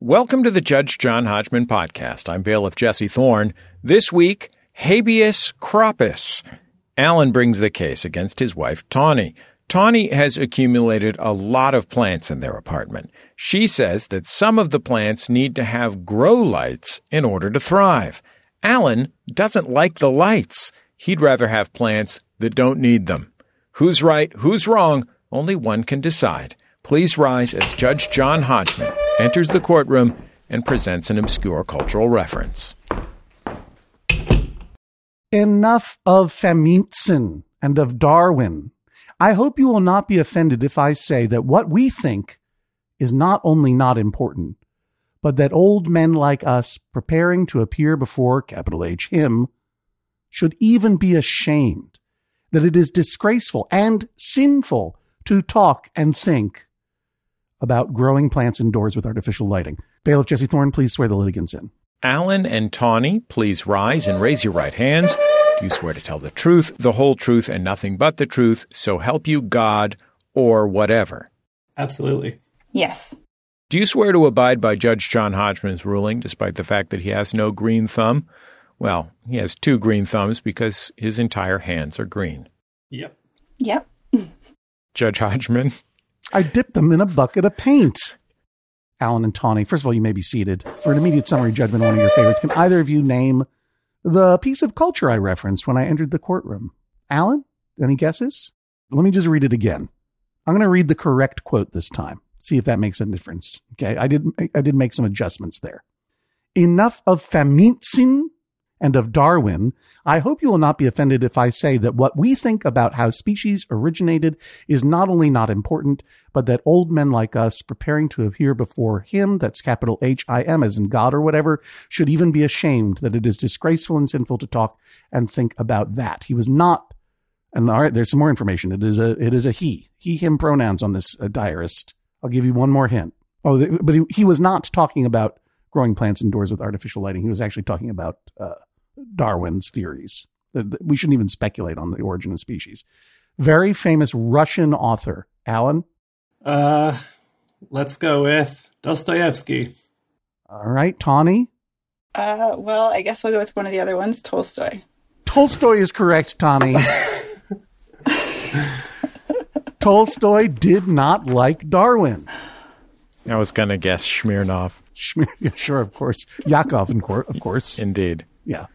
Welcome to the Judge John Hodgman podcast. I'm bailiff Jesse Thorne. This week, habeas corpus. Alan brings the case against his wife, Tawny. Tawny has accumulated a lot of plants in their apartment. She says that some of the plants need to have grow lights in order to thrive. Alan doesn't like the lights. He'd rather have plants that don't need them. Who's right? Who's wrong? Only one can decide. Please rise as Judge John Hodgman enters the courtroom and presents an obscure cultural reference. Enough of Famintsin and of Darwin. I hope you will not be offended if I say that what we think is not only not important, but that old men like us preparing to appear before capital H him should even be ashamed, that it is disgraceful and sinful to talk and think about growing plants indoors with artificial lighting. Bailiff Jesse Thorne, please swear the litigants in. Alan and Tawny, please rise and raise your right hands. Do you swear to tell the truth, the whole truth, and nothing but the truth, so help you God or whatever? Absolutely. Yes. Do you swear to abide by Judge John Hodgman's ruling, despite the fact that he has no green thumb? Well, he has two green thumbs because his entire hands are green. Yep. Yep. Judge Hodgman, I dipped them in a bucket of paint. Alan and Tawny, first of all, you may be seated. For an immediate summary judgment, on one of your favorites, can either of you name the piece of culture I referenced when I entered the courtroom? Alan, any guesses? Let me just read it again. I'm going to read the correct quote this time. See if that makes a difference. Okay, I did I did make some adjustments there. Enough of Famintsin and of Darwin, I hope you will not be offended if I say that what we think about how species originated is not only not important, but that old men like us preparing to appear before him, that's capital H I M as in God or whatever, should even be ashamed that it is disgraceful and sinful to talk and think about that. He was not, and all right, there's some more information. It is a, it is a he, he, him pronouns on this uh, diarist. I'll give you one more hint. Oh, but he, he was not talking about growing plants indoors with artificial lighting. He was actually talking about uh, Darwin's theories. That- that We shouldn't even speculate on the origin of species. Very famous Russian author, Alan. Uh, let's go with Dostoevsky. All right, Tawny. Uh, well, I guess I'll go with one of the other ones, Tolstoy. Tolstoy is correct, Tommy. Tolstoy did not like Darwin. I was going to guess Smirnoff. Sure, of course. Yakov, of course. Indeed. Yeah.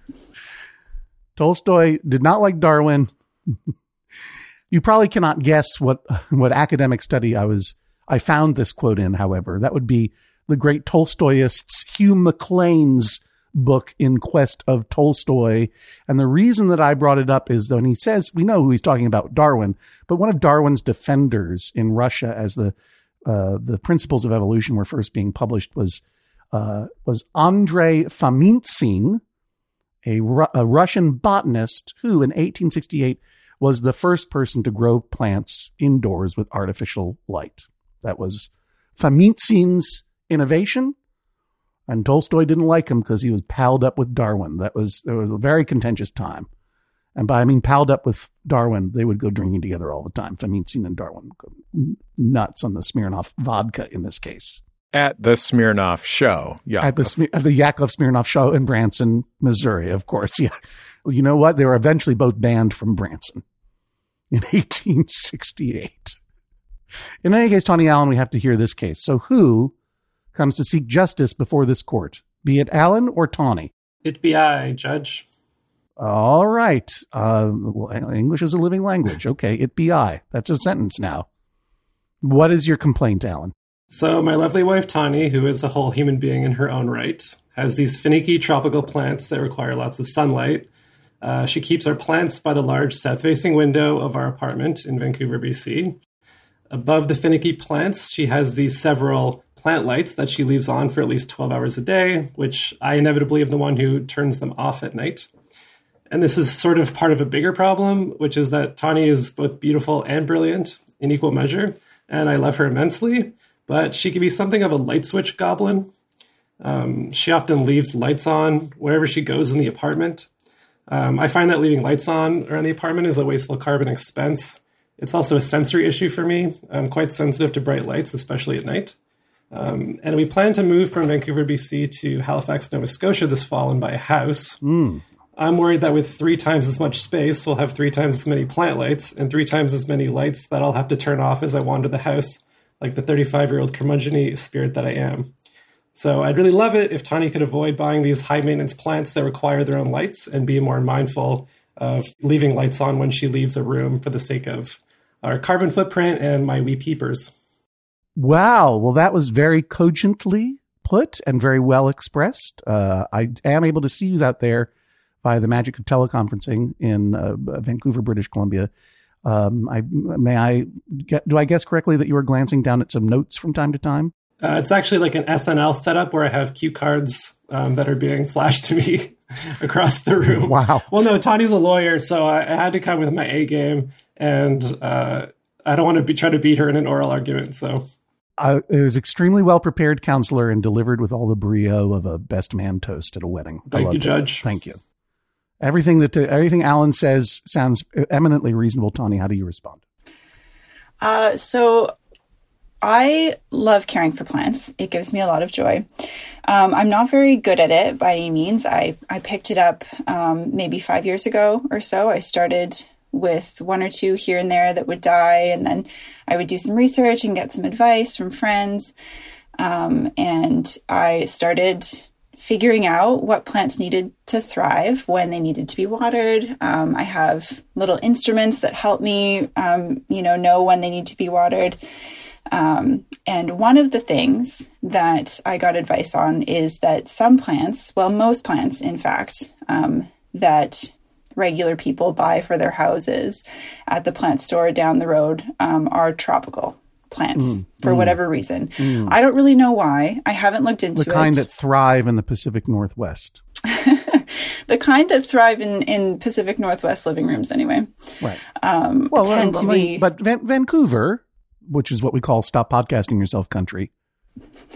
Tolstoy did not like Darwin. you probably cannot guess what what academic study I was I found this quote in, however. That would be the great Tolstoyist's Hugh McLean's book in quest of Tolstoy. And the reason that I brought it up is when he says we know who he's talking about Darwin, but one of Darwin's defenders in Russia as the uh, the principles of evolution were first being published was uh, was Andrei Famintsin, a, Ru- a Russian botanist who, in 1868, was the first person to grow plants indoors with artificial light. That was Famintsin's innovation, and Tolstoy didn't like him because he was palled up with Darwin. That was there was a very contentious time, and by I mean palled up with Darwin, they would go drinking together all the time. I Famintsin and Darwin would go nuts on the Smirnoff vodka in this case At the Smirnoff show. Yeah. at the Smi- at the Yakov Smirnoff show in Branson, Missouri. Of course, yeah. Well, you know what? They were eventually both banned from Branson in 1868. In any case, Tawny Alan, we have to hear this case. So, who comes to seek justice before this court? Be it Alan or Tawny? It be I, Judge. All right. Uh, well, English is a living language. Okay, it be I. That's a sentence now. What is your complaint, Alan? So, my lovely wife Tani, who is a whole human being in her own right, has these finicky tropical plants that require lots of sunlight. Uh, she keeps our plants by the large south facing window of our apartment in Vancouver, BC. Above the finicky plants, she has these several plant lights that she leaves on for at least 12 hours a day, which I inevitably am the one who turns them off at night. And this is sort of part of a bigger problem, which is that Tani is both beautiful and brilliant in equal measure, and I love her immensely, but she can be something of a light switch goblin. Um, she often leaves lights on wherever she goes in the apartment. Um, I find that leaving lights on around the apartment is a wasteful carbon expense. It's also a sensory issue for me. I'm quite sensitive to bright lights, especially at night. Um, and we plan to move from Vancouver, BC to Halifax, Nova Scotia this fall and buy a house. I'm worried that with three times as much space, we'll have three times as many plant lights and three times as many lights that I'll have to turn off as I wander the house, like the 35 year old curmudgeon spirit that I am. So I'd really love it if Tani could avoid buying these high maintenance plants that require their own lights and be more mindful of leaving lights on when she leaves a room for the sake of our carbon footprint and my wee peepers. Wow. Well, that was very cogently put and very well expressed. Uh, I am able to see you out there by the magic of teleconferencing in uh, Vancouver, British Columbia. Um, I may I get, do I guess correctly that you were glancing down at some notes from time to time? Uh, it's actually like an SNL setup where I have cue cards um, that are being flashed to me across the room. Wow. Well, no, Tani's a lawyer, so I, I had to come with my A game, and uh, I don't want to be try to beat her in an oral argument. So Uh, it was extremely well prepared counselor and delivered with all the brio of a best man toast at a wedding. Thank you, it. Judge. Thank you. Everything that everything Alan says sounds eminently reasonable. Tawny, how do you respond? Uh, so I love caring for plants. It gives me a lot of joy. Um, I'm not very good at it by any means. I, I picked it up um, maybe five years ago or so. I started with one or two here and there that would die, and then I would do some research and get some advice from friends. Um, and I started figuring out what plants needed to thrive when they needed to be watered. Um, I have little instruments that help me, um, you know, know when they need to be watered. Um, and one of the things that I got advice on is that some plants, well, most plants, in fact, um, that regular people buy for their houses at the plant store down the road um, are tropical plants mm, for mm. whatever reason. Mm. I don't really know why. I haven't looked into The kind it. that thrive in the Pacific Northwest. the kind that thrive in, in Pacific Northwest living rooms, anyway. Right. Um, Well, tend I to mean, be. but Van- Vancouver, which is what we call stop podcasting yourself country,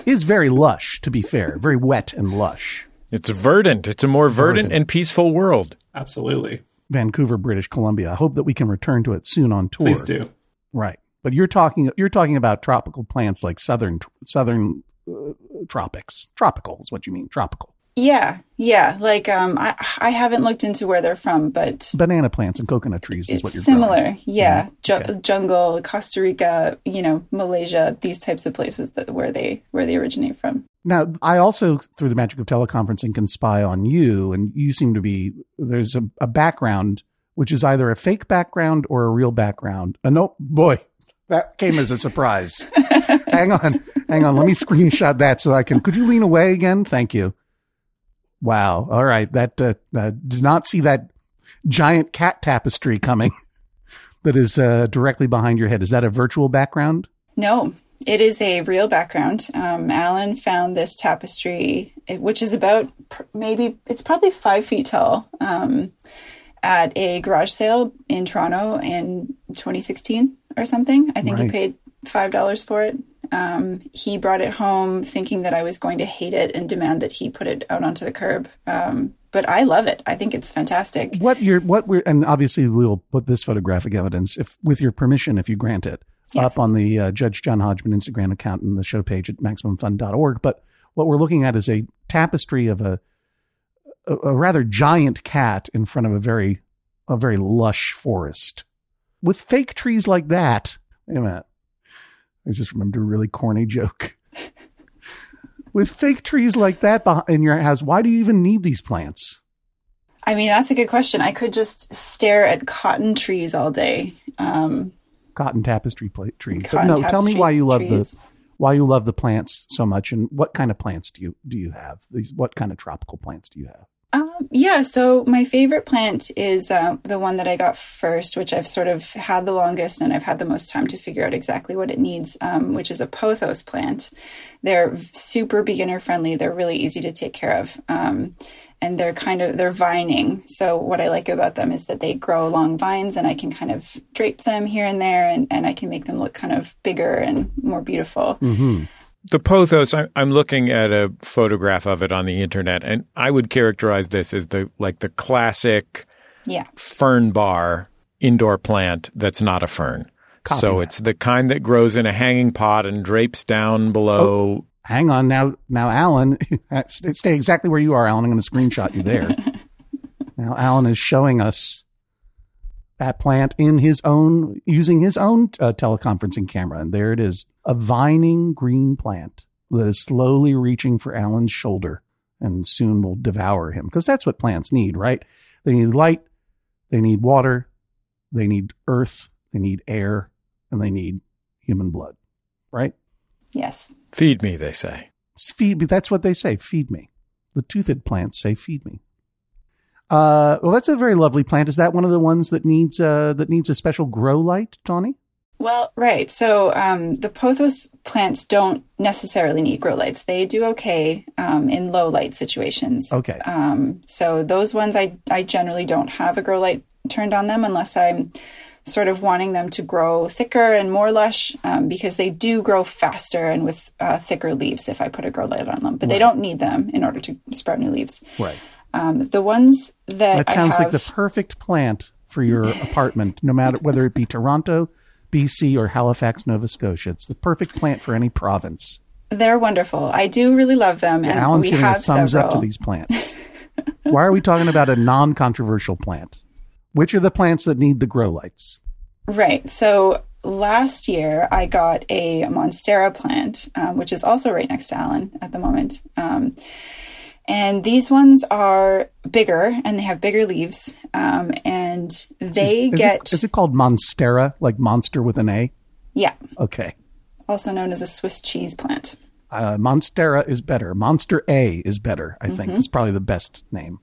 is very lush, to be fair, very wet and lush. It's verdant. It's a more verdant, Verdant. and peaceful world. Absolutely, Vancouver, British Columbia. I hope that we can return to it soon on tour. please do. Right. But you're talking you're talking about tropical plants like southern southern uh, tropics. Tropical is what you mean. Tropical. yeah, yeah. Like um, I I haven't looked into where they're from, but Banana plants and coconut trees is what you're similar. growing. Yeah, Ju- Okay. jungle, Costa Rica, you know, Malaysia, these types of places that where they where they originate from. Now, I also, through the magic of teleconferencing, can spy on you, and you seem to be there's a, a background which is either a fake background or a real background. Uh, no, boy, that came as a surprise. hang on, hang on. Let me screenshot that so I can. Could you lean away again? Thank you. Wow. All right. That uh, uh, did not see that giant cat tapestry coming. That is uh, directly behind your head. Is that a virtual background? No, it is a real background. Um, Alan found this tapestry, which is about maybe it's probably five feet tall, um, at a garage sale in Toronto in 2016 or something. I think he paid five dollars for it. Um, he brought it home thinking that I was going to hate it and demand that he put it out onto the curb. Um, but I love it. I think it's fantastic. what you're what we're and obviously we'll put this photographic evidence if with your permission if you grant it Yes. up on the uh, judge john hodgman instagram account and the show page at maximumfun.org but what we're looking at is a tapestry of a, a a rather giant cat in front of a very a very lush forest with fake trees like that wait a minute i just remembered a really corny joke with fake trees like that in your house why do you even need these plants I mean, that's a good question. I could just stare at cotton trees all day. Um, cotton tapestry pla- trees. Cotton no, tell me why you love trees. the why you love the plants so much, and what kind of plants do you do you have? These what kind of tropical plants do you have? Um, yeah, so my favorite plant is uh, the one that I got first, which I've sort of had the longest and I've had the most time to figure out exactly what it needs, um, which is a pothos plant. They're super beginner friendly. They're really easy to take care of. Um, and they're kind of they're vining. So what I like about them is that they grow along vines, and I can kind of drape them here and there, and, and I can make them look kind of bigger and more beautiful. The pothos, I- I'm looking at a photograph of it on the internet, and I would characterize this as the like the classic Yeah, fern bar indoor plant that's not a fern. Copy so that. it's the kind that grows in a hanging pot and drapes down below. hang on now now alan stay stay exactly where you are alan i'm going to screenshot you there now alan is showing us that plant in his own using his own uh, teleconferencing camera and there it is a vining green plant that is slowly reaching for alan's shoulder and soon will devour him because that's what plants need right they need light they need water they need earth they need air and they need human blood right Yes. Feed me, they say. feed me. That's what they say. Feed me. The toothed plants say, "Feed me." Uh, well, that's a very lovely plant. Is that one of the ones that needs uh, that needs a special grow light, Tawny? Well, right. So um, the pothos plants don't necessarily need grow lights. They do okay um, in low light situations. Okay. Um, so those ones, I I generally don't have a grow light turned on them unless I'm sort of wanting them to grow thicker and more lush um, because they do grow faster and with uh, thicker leaves if I put a grow light on them. But they don't need them in order to sprout new leaves. Right. Um, the ones that That sounds I like the perfect plant for your apartment, no matter whether it be Toronto, BC, or Halifax, Nova Scotia. It's the perfect plant for any province. they're wonderful. I do really love them, and Alan's we giving a have thumbs several. up to these plants. Why are we talking about a non-controversial plant? Which are the plants that need the grow lights? Right. So last year I got a Monstera plant, um, which is also right next to Alan at the moment. Um, and these ones are bigger and they have bigger leaves. Um, and they Is it- get, is it called Monstera, like monster with an A? yeah, Okay. also known as a Swiss cheese plant. Uh, Monstera is better. Monster A is better, I Mm-hmm. think. It's probably the best name.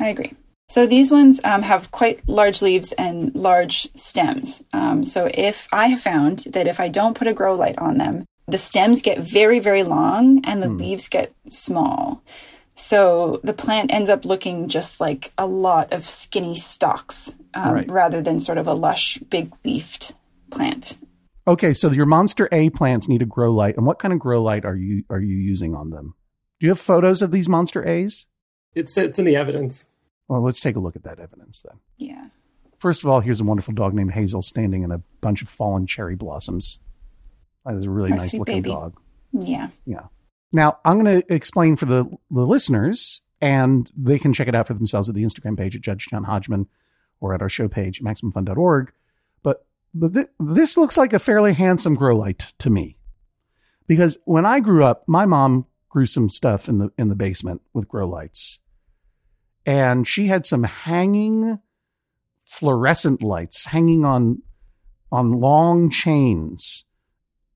I agree. So these ones um, have quite large leaves and large stems. Um, so if I have found that if I don't put a grow light on them, the stems get very, very long and the leaves get small. So the plant ends up looking just like a lot of skinny stalks um, Right. rather than sort of a lush, big leafed plant. Okay, so your Monster A plants need a grow light. And what kind of grow light are you are you using on them? Do you have photos of these Monster A's? It's it's in the evidence. Well, let's take a look at that evidence then. Yeah. First of all, here's a wonderful dog named Hazel standing in a bunch of fallen cherry blossoms. That is a really Our nice looking baby. dog. Yeah. Yeah. Now, I'm going to explain for the, the listeners, and they can check it out for themselves at the Instagram page at Judge John Hodgman or at our show page, MaximumFun.org. But, but th- this looks like a fairly handsome grow light to me. Because when I grew up, my mom grew some stuff in the in the basement with grow lights. And she had some hanging fluorescent lights hanging on on long chains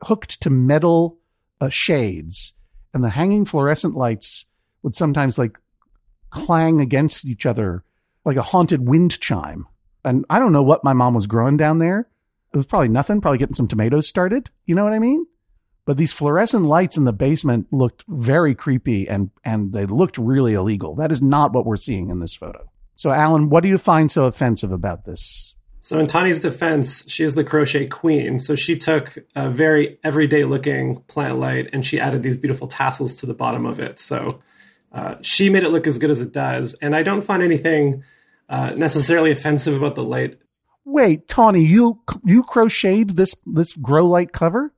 hooked to metal uh, shades and the hanging fluorescent lights would sometimes like clang against each other like a haunted wind chime. And i don't know what my mom was growing down there. It was probably nothing probably getting some tomatoes started. You know what i mean? But these fluorescent lights in the basement looked very creepy and and they looked really illegal. That is not what we're seeing in this photo. So alan what do you find so offensive about this So in Tani's defense, she is the crochet queen. So she took a very everyday looking plant light and she added these beautiful tassels to the bottom of it. So uh, she made it look as good as it does. And I don't find anything uh, necessarily offensive about the light. wait tawny you you crocheted this this grow light cover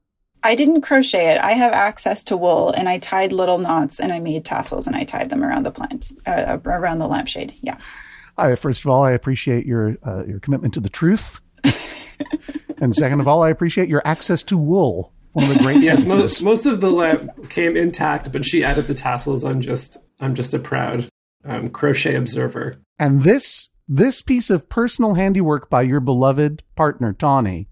I didn't crochet it. I have access to wool and I tied little knots and I made tassels and I tied them around the plant, uh, around the lampshade. Yeah. I, first of all, I appreciate your uh, your commitment to the truth, and second of all, I appreciate your access to wool. One of the great Yes, most, most of the lamp came intact, but she added the tassels. I'm just I'm just a proud um, crochet observer. and this this piece of personal handiwork by your beloved partner Tawny,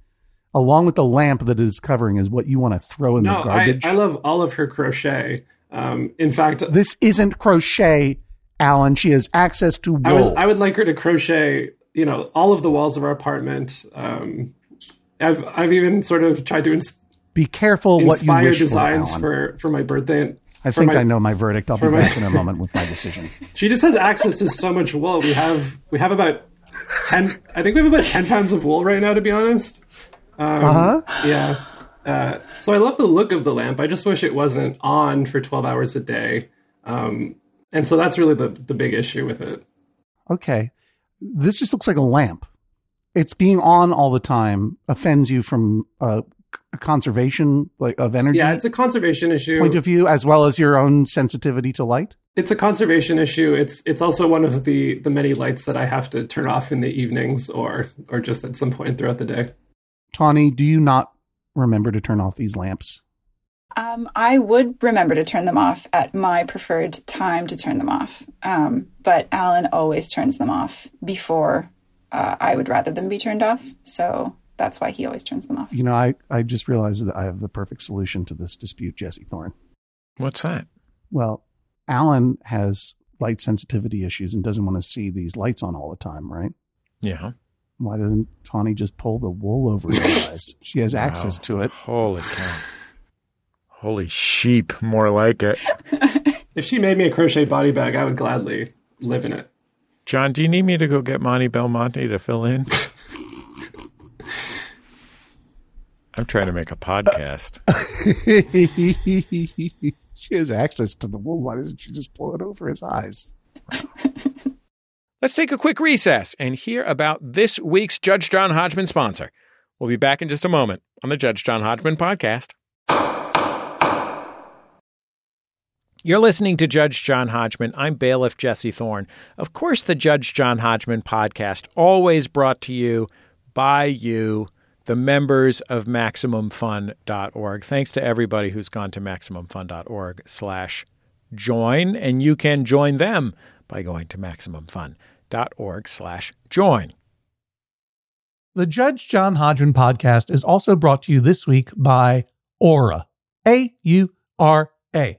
along with the lamp that it is covering, is what you want to throw in No, the I, garbage. I love all of her crochet. Um, in fact, this isn't crochet, Alan. She has access to wool. I would I would like her to crochet, you know, all of the walls of our apartment. Um, I've I've even sort of tried to ins- Be careful what you wish designs for, for, for my birthday. I think my- I know my verdict. I'll be my- back in a moment with my decision. She just has access to so much wool. We have we have about ten. I think we have about ten pounds of wool right now. To be honest, um, Uh huh. yeah. Uh, so I love the look of the lamp. I just wish it wasn't on for twelve hours a day. Um, and so that's really the the big issue with it. Okay. This just looks like a lamp. it's being on all the time offends you from a conservation like of energy Yeah, it's a conservation issue. point of view as well as your own sensitivity to light. It's a conservation issue. It's it's also one of the the many lights that I have to turn off in the evenings or or just at some point throughout the day. Tawny, do you not remember to turn off these lamps? Um, I would remember to turn them off at my preferred time to turn them off. Um, but Alan always turns them off before uh, I would rather them be turned off. So that's why he always turns them off. You know, I, I just realized that I have the perfect solution to this dispute, Jesse Thorne. What's that? Well, Alan has light sensitivity issues and doesn't want to see these lights on all the time, right? Yeah. Why doesn't Tawny just pull the wool over his eyes? She has access to it. Holy cow. Holy sheep, more like it. If she made me a crochet body bag, I would gladly live in it. John, do you need me to go get Monty Belmonte to fill in? I'm trying to make a podcast. she has access to the wool. Why doesn't she just pull it over his eyes? Let's take a quick recess and hear about this week's Judge John Hodgman sponsor. We'll be back in just a moment on the Judge John Hodgman podcast. You're listening to Judge John Hodgman. I'm bailiff Jesse Thorne. Of course, the Judge John Hodgman podcast, always brought to you by you, the members of MaximumFun.org. Thanks to everybody who's gone to MaximumFun.org slash join, and you can join them by going to MaximumFun.org slash join. The Judge John Hodgman podcast is also brought to you this week by Aura. A U R A.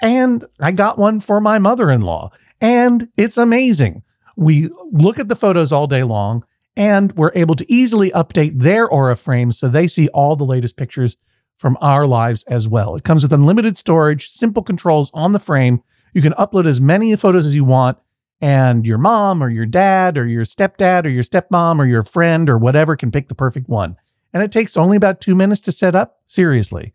and I got one for my mother in law, and it's amazing. We look at the photos all day long, and we're able to easily update their Aura frames so they see all the latest pictures from our lives as well. It comes with unlimited storage, simple controls on the frame. You can upload as many photos as you want, and your mom or your dad or your stepdad or your stepmom or your friend or whatever can pick the perfect one. And it takes only about two minutes to set up. Seriously.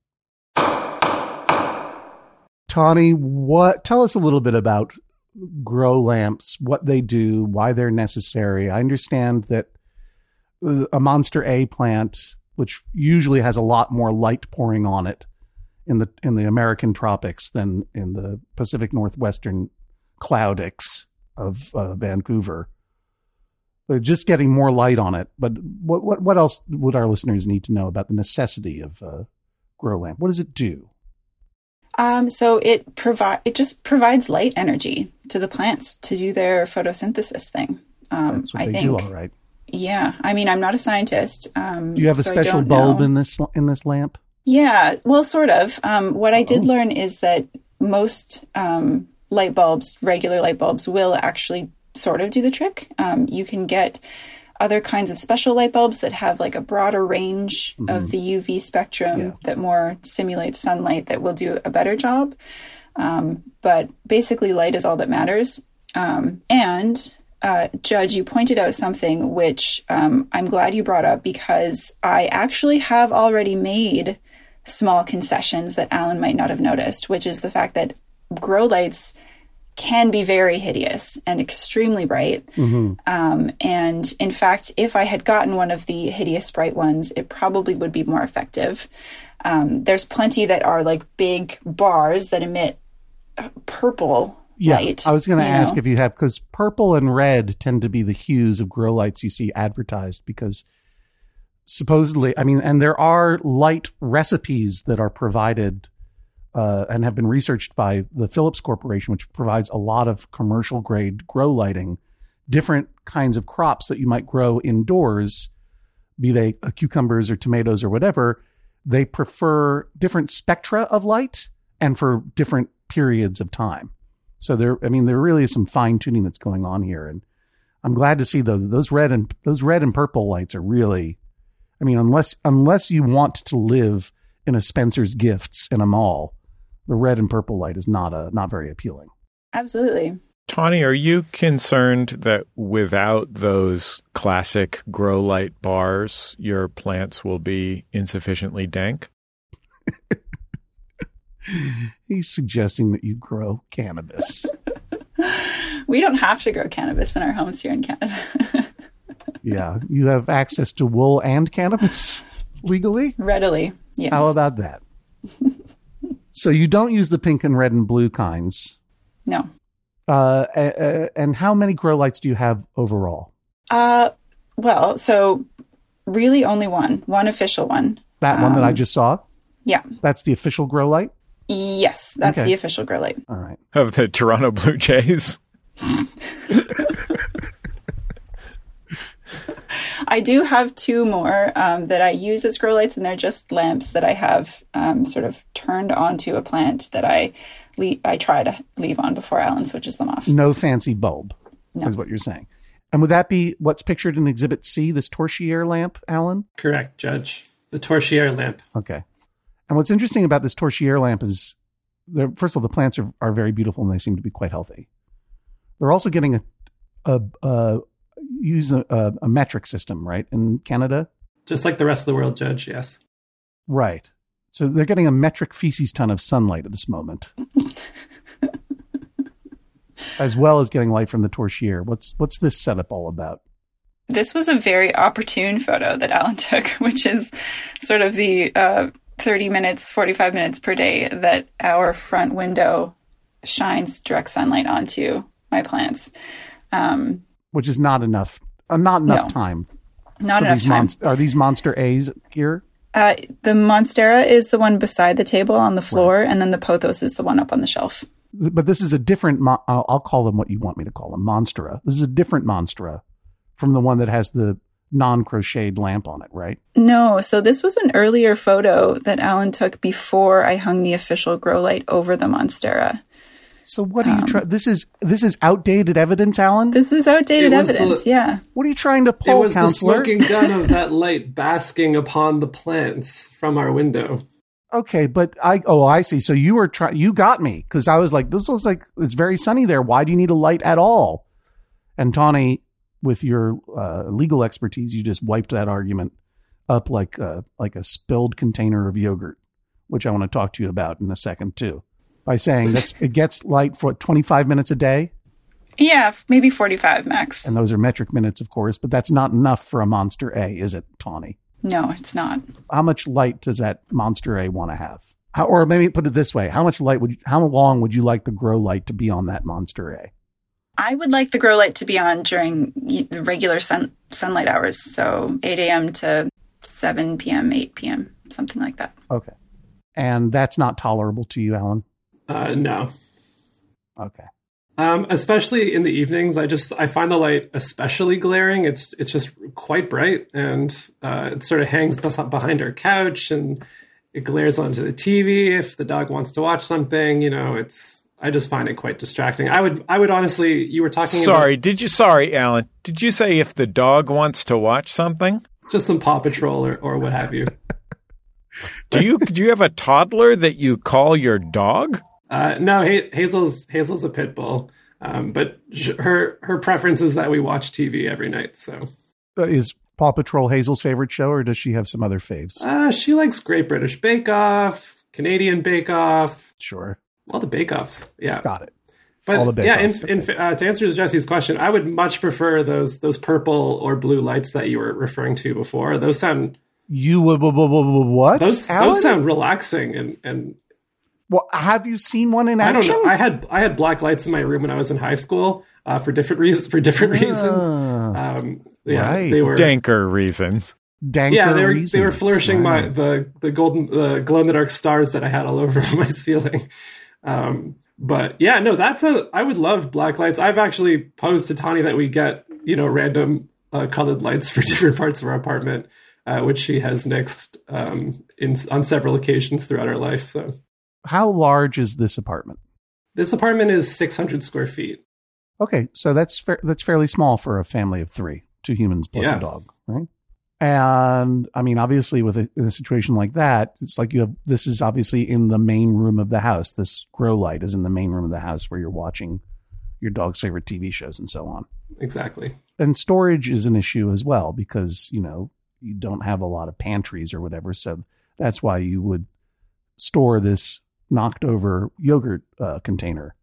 Tawny, what tell us a little bit about grow lamps, what they do, why they're necessary. I understand that uh, a monster A plant, which usually has a lot more light pouring on it in the in the American tropics than in the Pacific Northwestern cloudics, of uh, Vancouver. But just getting more light on it. But what what what else would our listeners need to know about the necessity of a grow lamp? What does it do? Um, so it provide it just provides light energy to the plants to do their photosynthesis thing. Um, That's what I they think. do, all right. Yeah, I mean, I'm not a scientist. Um, Do you have a so special bulb know. in this in this lamp? Yeah, well, sort of. Um, what I Oh. did learn is that most um, light bulbs, regular light bulbs, will actually sort of do the trick. Um, you can get other kinds of special light bulbs that have like a broader range of the UV spectrum Mm-hmm. Yeah. that more simulates sunlight that will do a better job. Um, but basically, light is all that matters. Um, and uh, Judge, you pointed out something which um, I'm glad you brought up because I actually have already made small concessions that Alan might not have noticed, which is the fact that grow lights can be very hideous and extremely bright. Um, and in fact, if I had gotten one of the hideous bright ones, it probably would be more effective. Um, there's plenty that are like big bars that emit uh, purple Yeah, light. I was going to ask know? if you have because purple and red tend to be the hues of grow lights you see advertised because supposedly, I mean, and there are light recipes that are provided uh, and have been researched by the Philips Corporation, which provides a lot of commercial grade grow lighting, different kinds of crops that you might grow indoors, be they uh, cucumbers or tomatoes or whatever. They prefer different spectra of light and for different periods of time. So there, I mean, there really is some fine tuning that's going on here, and I'm glad to see though those red and those red and purple lights are really, I mean, unless unless you want to live in a Spencer's Gifts in a mall, the red and purple light is not a not very appealing. Absolutely. Tawny, are you concerned that without those classic grow light bars, your plants will be insufficiently dank? He's suggesting that you grow cannabis. We don't have to grow cannabis in our homes here in Canada. yeah, you have access to wool and cannabis legally. Readily. Yes. How about that? So you don't use the pink and red and blue kinds. no. Uh, uh, and how many grow lights do you have overall? Uh, well, so really only one, one official one. That one that I Um, just saw. Yeah. That's the official grow light. Yes, that's Okay. the official grow light. All right. Of the Toronto Blue Jays? I do have two more um, that I use as grow lights, and they're just lamps that I have um, sort of turned onto a plant that I le- I try to leave on before Alan switches them off. No fancy bulb, No. is what you're saying. And would that be what's pictured in Exhibit C, this torchiere lamp, Alan? Correct, Judge. The torchiere lamp. Okay. And what's interesting about this torchiere lamp is, first of all, the plants are, are very beautiful and they seem to be quite healthy. They're also getting a, a, a use a, a, a metric system, right, in Canada? Just like the rest of the world, Judge, yes. Right. So they're getting a metric feces ton of sunlight at this moment, as well as getting light from the torchiere. What's what's this setup all about? This was a very opportune photo that Alan took, which is sort of the uh, 30 minutes, 45 minutes per day that our front window shines direct sunlight onto my plants. Um, Which is not enough. Uh, not enough No. time. not enough these time. monst- are these monster A's here? Uh, the Monstera is the one beside the table on the floor, and then the Pothos is the one up on the shelf. But this is a different. Mo- I'll I'll call them what you want me to call them. Monstera. This is a different Monstera from the one that has the non-crocheted lamp on it, right? No, so this was an earlier photo that Alan took before I hung the official grow light over the Monstera. So what are you trying? This is this is outdated evidence, Alan. This is outdated evidence, the- yeah. what are you trying to pull, It pull, was the counselor? smoking gun of that light basking upon the plants from our window. Okay, but I oh I see. So you were trying. You got me because I was like, this looks like it's very sunny there. Why do you need a light at all? And Tawny, with your uh, legal expertise, you just wiped that argument up like a, like a spilled container of yogurt, which I want to talk to you about in a second too. By saying that's it gets light for 25 minutes a day, Yeah, maybe 45 max. and those are metric minutes, of course. But that's not enough for a Monster A, is it, Tawny? No, it's not. how much light does that monster A want to have? How, or maybe put it this way: how much light would you, how long would you like the grow light to be on that monster A? I would like the grow light to be on during the regular sun sunlight hours, so 8 a.m. to 7 p.m., 8 p.m., something like that. Okay. And that's not tolerable to you, Alan? Uh, no. Okay. Um, especially in the evenings, I just I find the light especially glaring. It's it's just quite bright, and uh, it sort of hangs behind our couch, and it glares onto the TV if the dog wants to watch something. You know, it's I just find it quite distracting. I would I would honestly, you were talking Sorry, did you? Sorry, Alan. Did you say if the dog wants to watch something? just some Paw Patrol or, or what have you. Do you do you have a toddler that you call your dog? Uh, no, Hazel's Hazel's a pit bull, um, but sh- her her preference is that we watch TV every night. So Uh, Is Paw Patrol Hazel's favorite show, or does she have some other faves? uh, she likes Great British Bake Off, Canadian Bake Off, sure. all the Bake Offs. Yeah, Got it. but all the Bake yeah. In, in, uh, to answer Jesse's question, I would much prefer those those purple or blue lights that you were referring to before. Those sound You what? those those sound relaxing and and Well, have you seen one in action? I don't know. I had I had black lights in my room when I was in high school uh, for different reasons. For different reasons. Ah, Um, yeah, Right. they were Danker reasons. danker reasons. yeah they were they were reasons. flourishing my the the golden the glow in the dark stars that I had all over my ceiling. Um, but yeah, no, that's a I would love black lights. I've actually posed to Tani that we get you know random uh, colored lights for different parts of our apartment, uh, which she has nixed um, in on several occasions throughout our life. So How large is this apartment? this apartment is 600 square feet. Okay, so that's fa- that's fairly small for a family of three, two humans plus Yeah. a dog, right? And I mean, obviously, with a, in a situation like that, it's like you have this is obviously in the main room of the house. This grow light is in the main room of the house where you're watching your dog's favorite TV shows and so on. Exactly. And storage is an issue as well because you know you don't have a lot of pantries or whatever, so that's why you would store this knocked over yogurt uh, container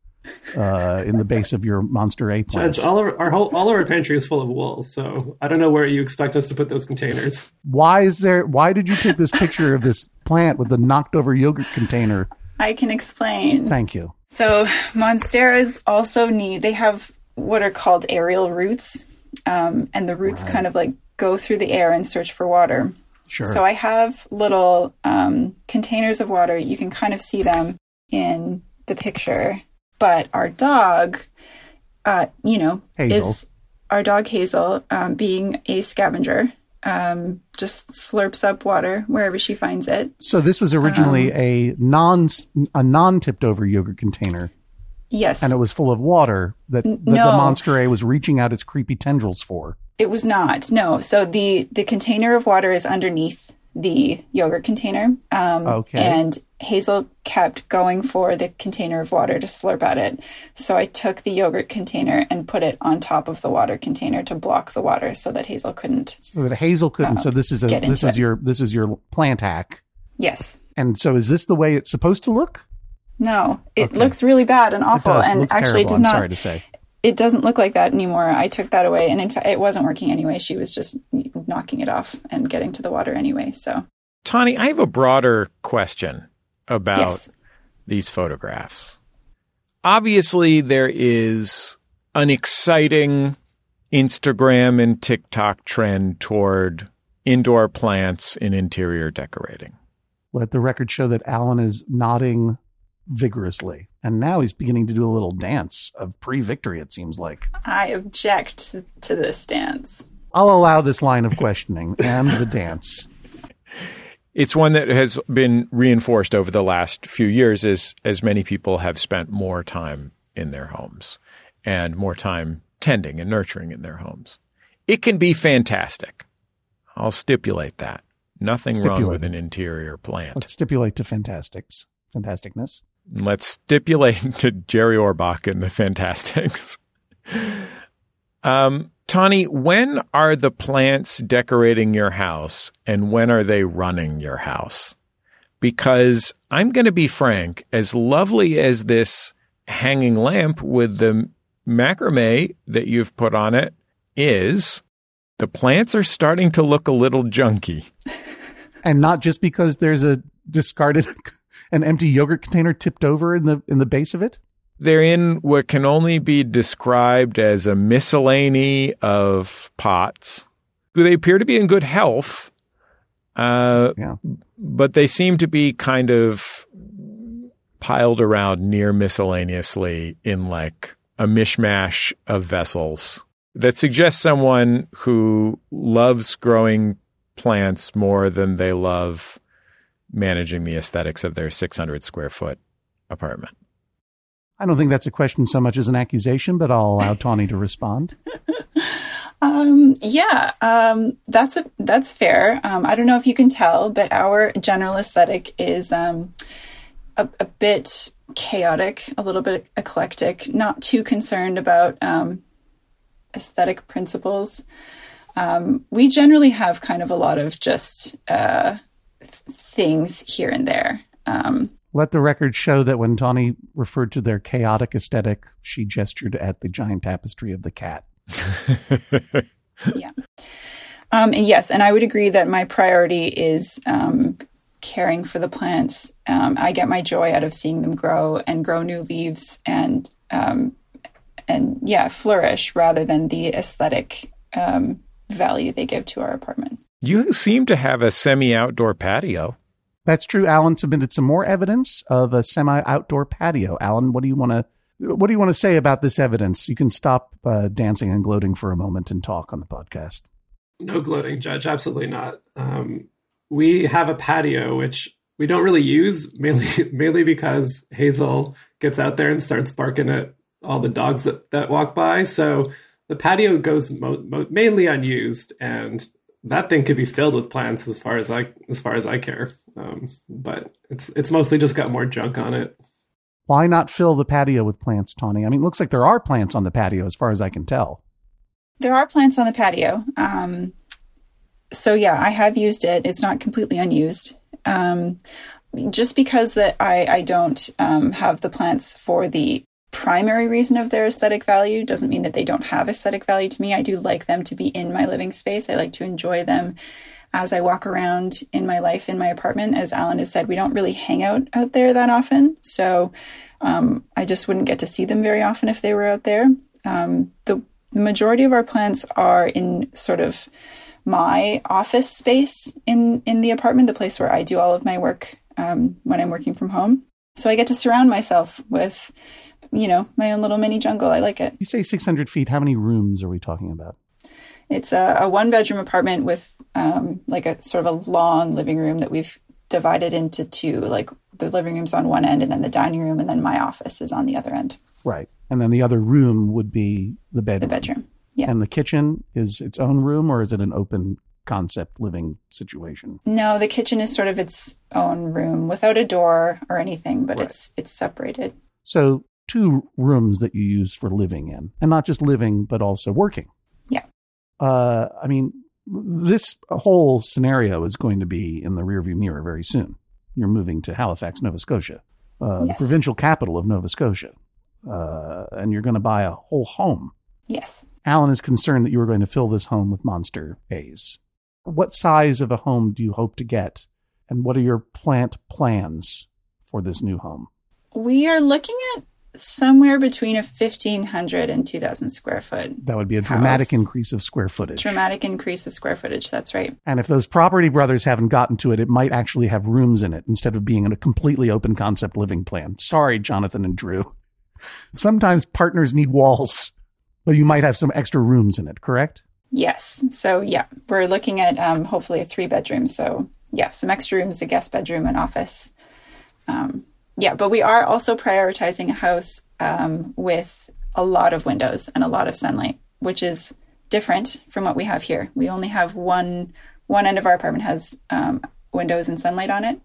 uh, in the base of your Monster A plant. Judge, all of our, our whole all of our pantry is full of wool, so I don't know where you expect us to put those containers. Why is there? Why did you take this picture of this plant with the knocked over yogurt container? I can explain. Thank you. So monsteras also need they have what are called aerial roots, um, and the roots kind of like go through the air and search for water. Sure. So I have little um, containers of water. You can kind of see them in the picture. But our dog, uh, you know, Hazel. is our dog Hazel, um, being a scavenger, um, just slurps up water wherever she finds it. so this was originally a non a non tipped over yogurt container, Yes, and it was full of water that, that the monster A was reaching out its creepy tendrils for. It was not. No. So the the container of water is underneath the yogurt container. Um, Okay. And Hazel kept going for the container of water to slurp at it. So I took the yogurt container and put it on top of the water container to block the water so that Hazel couldn't. So that Hazel couldn't. so this is a this is it. your this is your plant hack. Yes. And so is this the way it's supposed to look? No. It Okay. looks really bad and awful, and actually terrible. does I'm not. Sorry to say. It doesn't look like that anymore. I took that away, and in fact, it wasn't working anyway. She was just knocking it off and getting to the water anyway. So Tani, I have a broader question about yes. these photographs. Obviously, there is an exciting Instagram and TikTok trend toward indoor plants in interior decorating. Let the record show that Alan is nodding vigorously, and now he's beginning to do a little dance of pre-victory. It seems like. I object to this dance. I'll allow this line of questioning and the dance. It's one that has been reinforced over the last few years as as many people have spent more time in their homes and more time tending and nurturing in their homes. It can be fantastic. I'll stipulate that. Nothing wrong with an interior plant. Let's stipulate to fantastics, fantasticness. Let's stipulate to Jerry Orbach and the Fantasticks. um, Tawny, when are the plants decorating your house and when are they running your house? Because I'm going to be frank, as lovely as this hanging lamp with the macrame that you've put on it is, the plants are starting to look a little junky. and not just because there's a discarded an empty yogurt container tipped over in the in the base of it They're in what can only be described as a miscellany of pots. They appear to be in good health, uh, Yeah. but they seem to be kind of piled around near miscellaneously in like a mishmash of vessels that suggests someone who loves growing plants more than they love managing the aesthetics of their 600 square foot apartment. I don't think that's a question so much as an accusation, but I'll allow Tawny to respond. Um, yeah, um, that's a, that's fair. Um, I don't know if you can tell, but our general aesthetic is um, a, a bit chaotic, a little bit eclectic, not too concerned about um, aesthetic principles. Um, we generally have kind of a lot of just uh, th- things here and there. Um, Let the record show that when Tawny referred to their chaotic aesthetic, she gestured at the giant tapestry of the cat. yeah. Um, and yes, and I would agree that my priority is um, caring for the plants. Um, I get my joy out of seeing them grow and grow new leaves and um, and yeah, flourish rather than the aesthetic um, value they give to our apartment. You seem to have a semi outdoor patio. That's true. Alan submitted some more evidence of a semi-outdoor patio. Alan, what do you want to what do you want to say about this evidence? You can stop uh, dancing and gloating for a moment and talk on the podcast. No gloating, Judge. Absolutely not. Um, we have a patio which we don't really use mainly mainly because Hazel gets out there and starts barking at all the dogs that, that walk by. So the patio goes mo- mo- mainly unused, and that thing could be filled with plants as far as I as far as I care. Um, but it's it's mostly just got more junk on it. Why not fill the patio with plants, Tawny? I mean, it looks like there are plants on the patio as far as I can tell. There are plants on the patio. Um, so yeah, I have used it. It's not completely unused. Um, just because that I, I don't um, have the plants for the primary reason of their aesthetic value doesn't mean that they don't have aesthetic value to me. I do like them to be in my living space. I like to enjoy them as I walk around in my life in my apartment. As Alan has said, we don't really hang out out there that often. So um, I just wouldn't get to see them very often if they were out there. Um, the, the majority of our plants are in sort of my office space in, in the apartment, the place where I do all of my work um, when I'm working from home. So I get to surround myself with, you know, my own little mini jungle. I like it. You say 600 feet. How many rooms are we talking about? It's a, a one bedroom apartment with um, like a sort of a long living room that we've divided into two. Like the living room's on one end, and then the dining room, and then my office is on the other end. Right. And then the other room would be the bedroom. The bedroom. Yeah. And the kitchen is its own room or is it an open concept living situation? No, the kitchen is sort of its own room without a door or anything, but Right. it's it's separated. So, two rooms that you use for living in, and not just living, but also working. Yeah. Uh, I mean, this whole scenario is going to be in the rearview mirror very soon. You're moving to Halifax, Nova Scotia, uh, the provincial capital of Nova Scotia, uh, and you're going to buy a whole home. Yes. Alan is concerned that you are going to fill this home with monster A's. What size of a home do you hope to get? And what are your plant plans for this new home? We are looking at somewhere between a 1500 and 2000 square foot That would be a dramatic House. increase of square footage. dramatic increase of square footage. That's right. And if those property brothers haven't gotten to it, it might actually have rooms in it instead of being in a completely open concept living plan. Sorry, Jonathan and Drew. Sometimes partners need walls, but you might have some extra rooms in it, correct? Yes. So yeah, we're looking at um, hopefully a three bedroom. So yeah, some extra rooms, a guest bedroom, an office. Um, yeah, but we are also prioritizing a house um, with a lot of windows and a lot of sunlight, which is different from what we have here. We only have one one end of our apartment has um, windows and sunlight on it,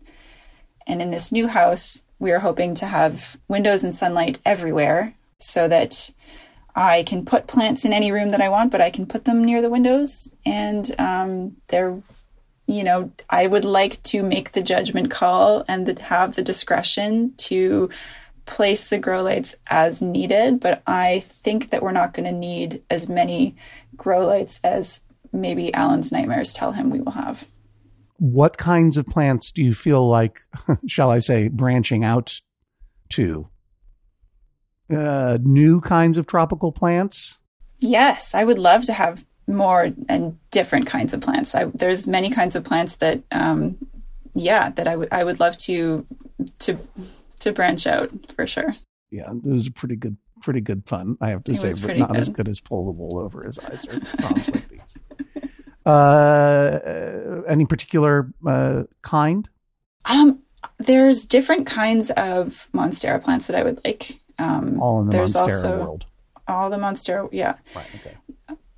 and in this new house, we are hoping to have windows and sunlight everywhere, so that I can put plants in any room that I want, but I can put them near the windows, and um, they're you know, I would like to make the judgment call and the, have the discretion to place the grow lights as needed. But I think that we're not going to need as many grow lights as maybe Alan's nightmares tell him we will have. What kinds of plants do you feel like, shall I say, branching out to? Uh, new kinds of tropical plants. Yes, I would love to have more and different kinds of plants. I, there's many kinds of plants that, um, yeah, that I would I would love to to to branch out for sure. Yeah, those are pretty good, pretty good fun. I have to It say, but not good. as good as pull the wool over his eyes or fronds like these. Uh, uh, any particular uh, kind? Um, there's different kinds of monstera plants that I would like. Um, All in the there's Monstera also world. all the monstera. Yeah, Right. Okay.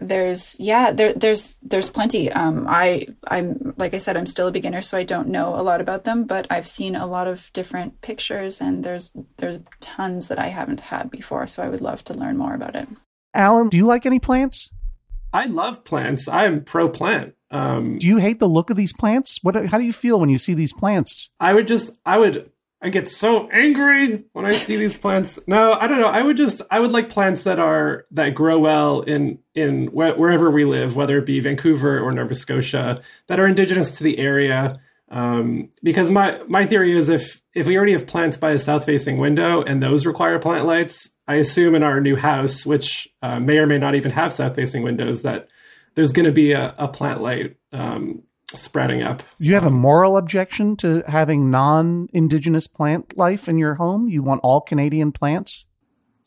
There's yeah there there's there's plenty um i i'm like i said i'm still a beginner so i don't know a lot about them but i've seen a lot of different pictures and there's there's tons that i haven't had before so i would love to learn more about it Alan, do you like any plants? I love plants. I'm pro plant. Um, Do you hate the look of these plants? What? How do you feel when you see these plants? I would just, I would, I get so angry when I see these plants. No, I don't know. I would just, I would like plants that are that grow well in in wh- wherever we live, whether it be Vancouver or Nova Scotia, that are indigenous to the area. Um, because my my theory is if if we already have plants by a south facing window and those require plant lights, I assume in our new house, which uh, may or may not even have south facing windows, that there's going to be a, a plant light um, spreading up. You have a moral objection to having non-indigenous plant life in your home? You want all Canadian plants?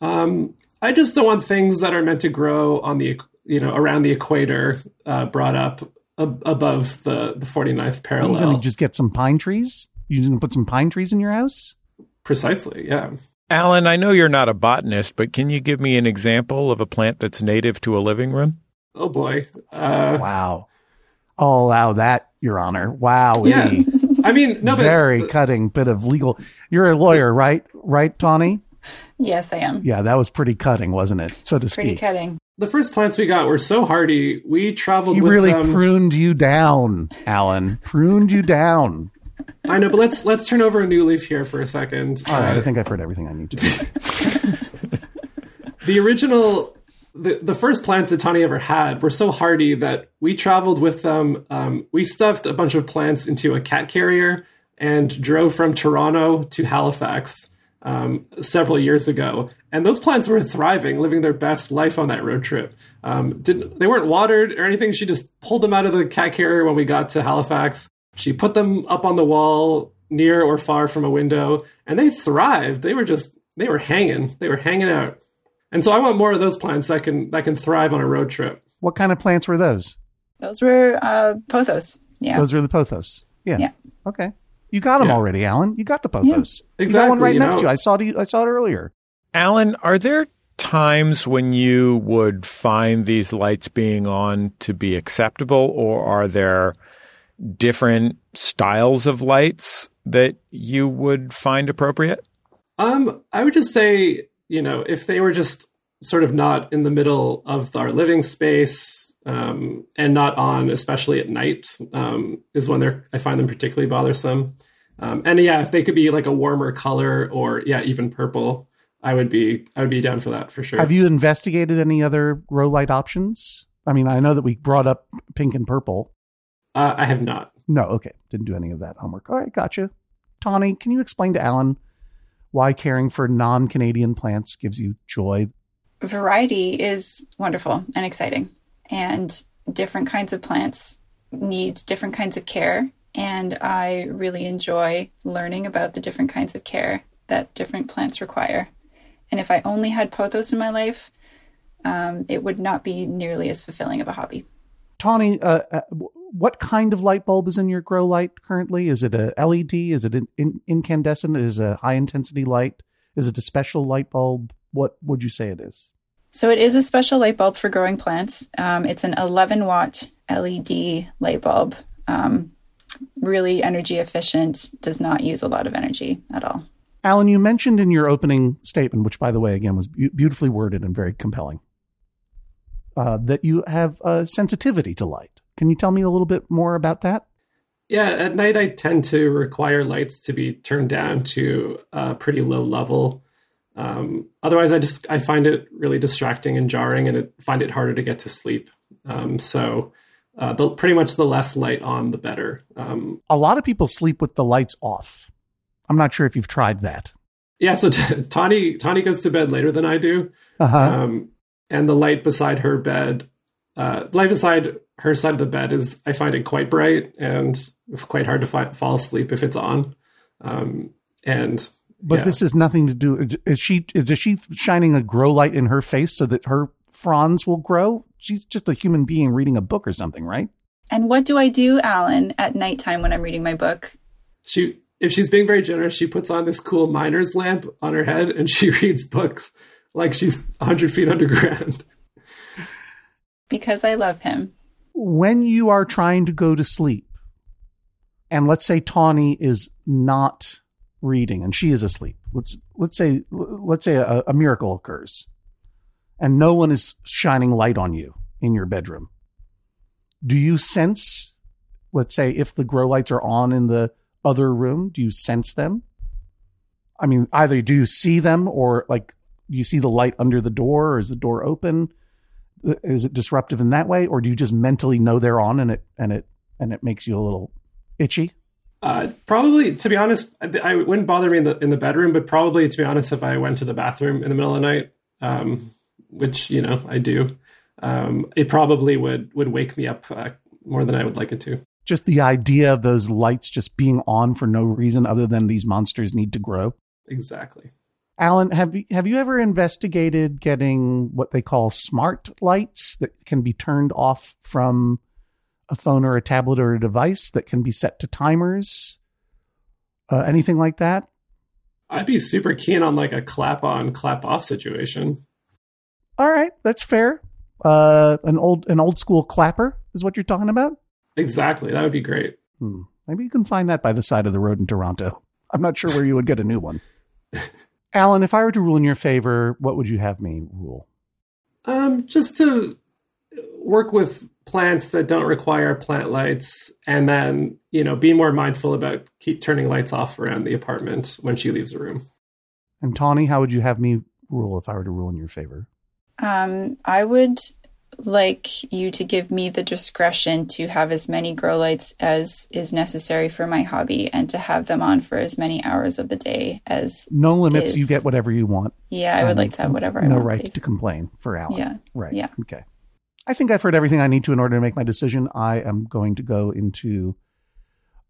Um, I just don't want things that are meant to grow on the you know around the equator uh, brought up ab- above the the 49th Are you going parallel. to just get some pine trees? You going to put some pine trees in your house? Precisely, yeah. Alan, I know you're not a botanist, but can you give me an example of a plant that's native to a living room? Oh boy. Uh, Wow. I'll allow that, Your Honor. Wow. yeah. I mean, no, but Very cutting bit of legal. You're a lawyer, right? Right, Tawny? yes i am Yeah, that was pretty cutting, wasn't it? So to pretty speak. cutting the first plants we got were so hardy. We traveled He with really them. pruned you down, Alan. Pruned you down. I know, but let's let's turn over a new leaf here for a second. All right, I uh, think I've heard everything I need to. the original the, the first plants that Tawny ever had were so hardy that we traveled with them. Um, we stuffed a bunch of plants into a cat carrier and drove from Toronto to Halifax um, several years ago. And those plants were thriving, living their best life on that road trip. Um, didn't they weren't watered or anything. She just pulled them out of the cat carrier when we got to Halifax. She put them up on the wall near or far from a window, and they thrived. They were just they were hanging. They were hanging out. And so I want more of those plants that can that can thrive on a road trip. What kind of plants were those? those were uh pothos yeah Those are the pothos. Yeah. Yeah. Okay. You got them Yeah. already, Alan. You got the pothos. You got exactly, one right you next know. to you. I saw it. I saw it earlier. Alan, are there times when you would find these lights being on to be acceptable, or are there different styles of lights that you would find appropriate? Um, I would just say, you know, if they were just sort of not in the middle of our living space um, and not on, especially at night, um, is when they're I find them particularly bothersome. Um, and yeah, if they could be like a warmer color or yeah, even purple, I would be I would be down for that for sure. Have you investigated any other grow light options? I mean, I know that we brought up pink and purple. Uh, I have not. No, okay. Didn't do any of that homework. All right, gotcha. Tawny, can you explain to Alan why caring for non Canadian plants gives you joy? variety is wonderful and exciting and different kinds of plants need different kinds of care and i really enjoy learning about the different kinds of care that different plants require and if i only had pothos in my life um, it would not be nearly as fulfilling of a hobby Tawny, uh, uh, what kind of light bulb is in your grow light currently? Is it a LED? Is it an in- incandescent? Is it a high intensity light? Is it a special light bulb? What would you say it is? So it is a special light bulb for growing plants. Um, it's an 11 watt LED light bulb. Um, really energy efficient, does not use a lot of energy at all. Alan, you mentioned in your opening statement, which by the way, again, was beau- beautifully worded and very compelling, uh, that you have a sensitivity to light. Can you tell me a little bit more about that? Yeah, at night I tend to require lights to be turned down to a pretty low level. Um, otherwise, I just I find it really distracting and jarring, and it, find it harder to get to sleep. Um, so, uh, the, pretty much the less light on, the better. Um, A lot of people sleep with the lights off. I'm not sure if you've tried that. Yeah, so t- Tawny Tawny goes to bed later than I do, Uh-huh. um, and the light beside her bed, uh, light beside her side of the bed is I find it quite bright and quite hard to fi- fall asleep if it's on. Um, and but yeah. this has nothing to do. Is she is she shining a grow light in her face so that her fronds will grow? She's just a human being reading a book or something, right? And what do I do, Alan, at nighttime when I'm reading my book? she if she's being very generous, she puts on this cool miner's lamp on her head and she reads books like she's 100 feet underground. Because I love him. When you are trying to go to sleep, and let's say Tawny is not reading and she is asleep. Let's let's say let's say a, a miracle occurs, and no one is shining light on you in your bedroom. Do you sense, let's say, if the grow lights are on in the other room, do you sense them? I mean, either do you see them or like do you see the light under the door or is the door open? Is it disruptive in that way, or do you just mentally know they're on and it and it and it makes you a little itchy? Uh, probably, to be honest, I, I wouldn't bother me in the in the bedroom, but probably, to be honest, if I went to the bathroom in the middle of the night, um, which you know I do, um, it probably would would wake me up uh, more than I would like it to. Just the idea of those lights just being on for no reason other than these monsters need to grow. Exactly. Alan, have you, have you ever investigated getting what they call smart lights that can be turned off from a phone or a tablet or a device that can be set to timers? Uh, anything like that? I'd be super keen on like a clap on, clap off situation. All right, that's fair. Uh, an old an old school clapper is what you're talking about. Exactly. That would be great. Hmm. Maybe you can find that by the side of the road in Toronto. I'm not sure where you would get a new one. Alan, if I were to rule in your favor, what would you have me rule? Um, just to work with plants that don't require plant lights, and then you know be more mindful about keep turning lights off around the apartment when she leaves the room. And Tawny, how would you have me rule if I were to rule in your favor? Um, I would like you to give me the discretion to have as many grow lights as is necessary for my hobby and to have them on for as many hours of the day as No limits. You get whatever you want. yeah, I would like to have whatever I no want. right please. to complain for Alan. Yeah. Right. Yeah. Okay. I think I've heard everything I need to in order to make my decision. I am going to go into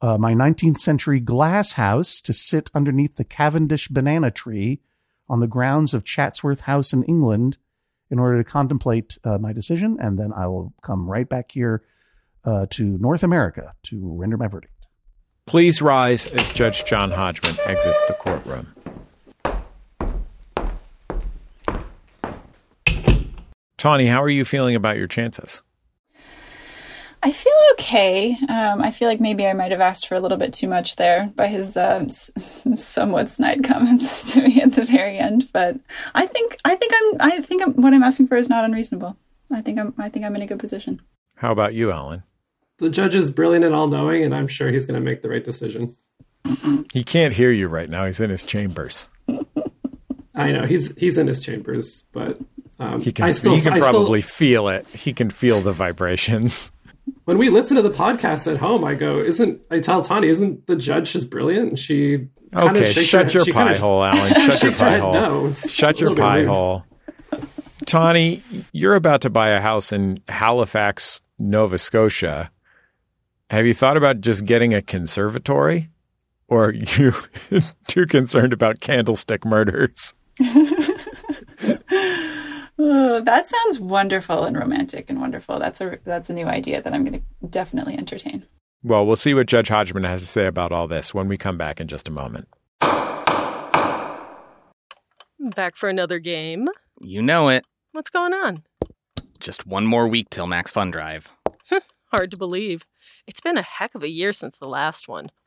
uh, my 19th century glass house to sit underneath the Cavendish banana tree on the grounds of Chatsworth House in England in order to contemplate uh, my decision. And then I will come right back here uh, to North America to render my verdict. Please rise as Judge John Hodgman exits the courtroom. Tawny, how are you feeling about your chances? I feel okay. Um, I feel like maybe I might have asked for a little bit too much there by his um, s- s- somewhat snide comments to me at the very end. But I think I think I'm I think I'm, what I'm asking for is not unreasonable. I think I'm I think I'm in a good position. How about you, Alan? The judge is brilliant and all knowing, and I'm sure he's going to make the right decision. He can't hear you right now. He's in his chambers. I know he's he's in his chambers, but um, He can, I still he can I still- probably feel it. He can feel the vibrations. When we listen to the podcast at home, I go, "Isn't I tell Tawny, isn't the judge just brilliant?" And she Okay, shut her, your she pie kinda- hole, Alan. Shut your shakes pie head hole. no. Shut your little bit pie hole. Tawny, you're about to buy a house in Halifax, Nova Scotia. Have you thought about just getting a conservatory? Or are you too concerned about candlestick murders? Oh, that sounds wonderful and romantic and wonderful. That's a that's a new idea that I'm going to definitely entertain. Well, we'll see what Judge Hodgman has to say about all this when we come back in just a moment. Back for another game. You know it. What's going on? Just one more week till Max Fun Drive. Hard to believe. It's been a heck of a year since the last one.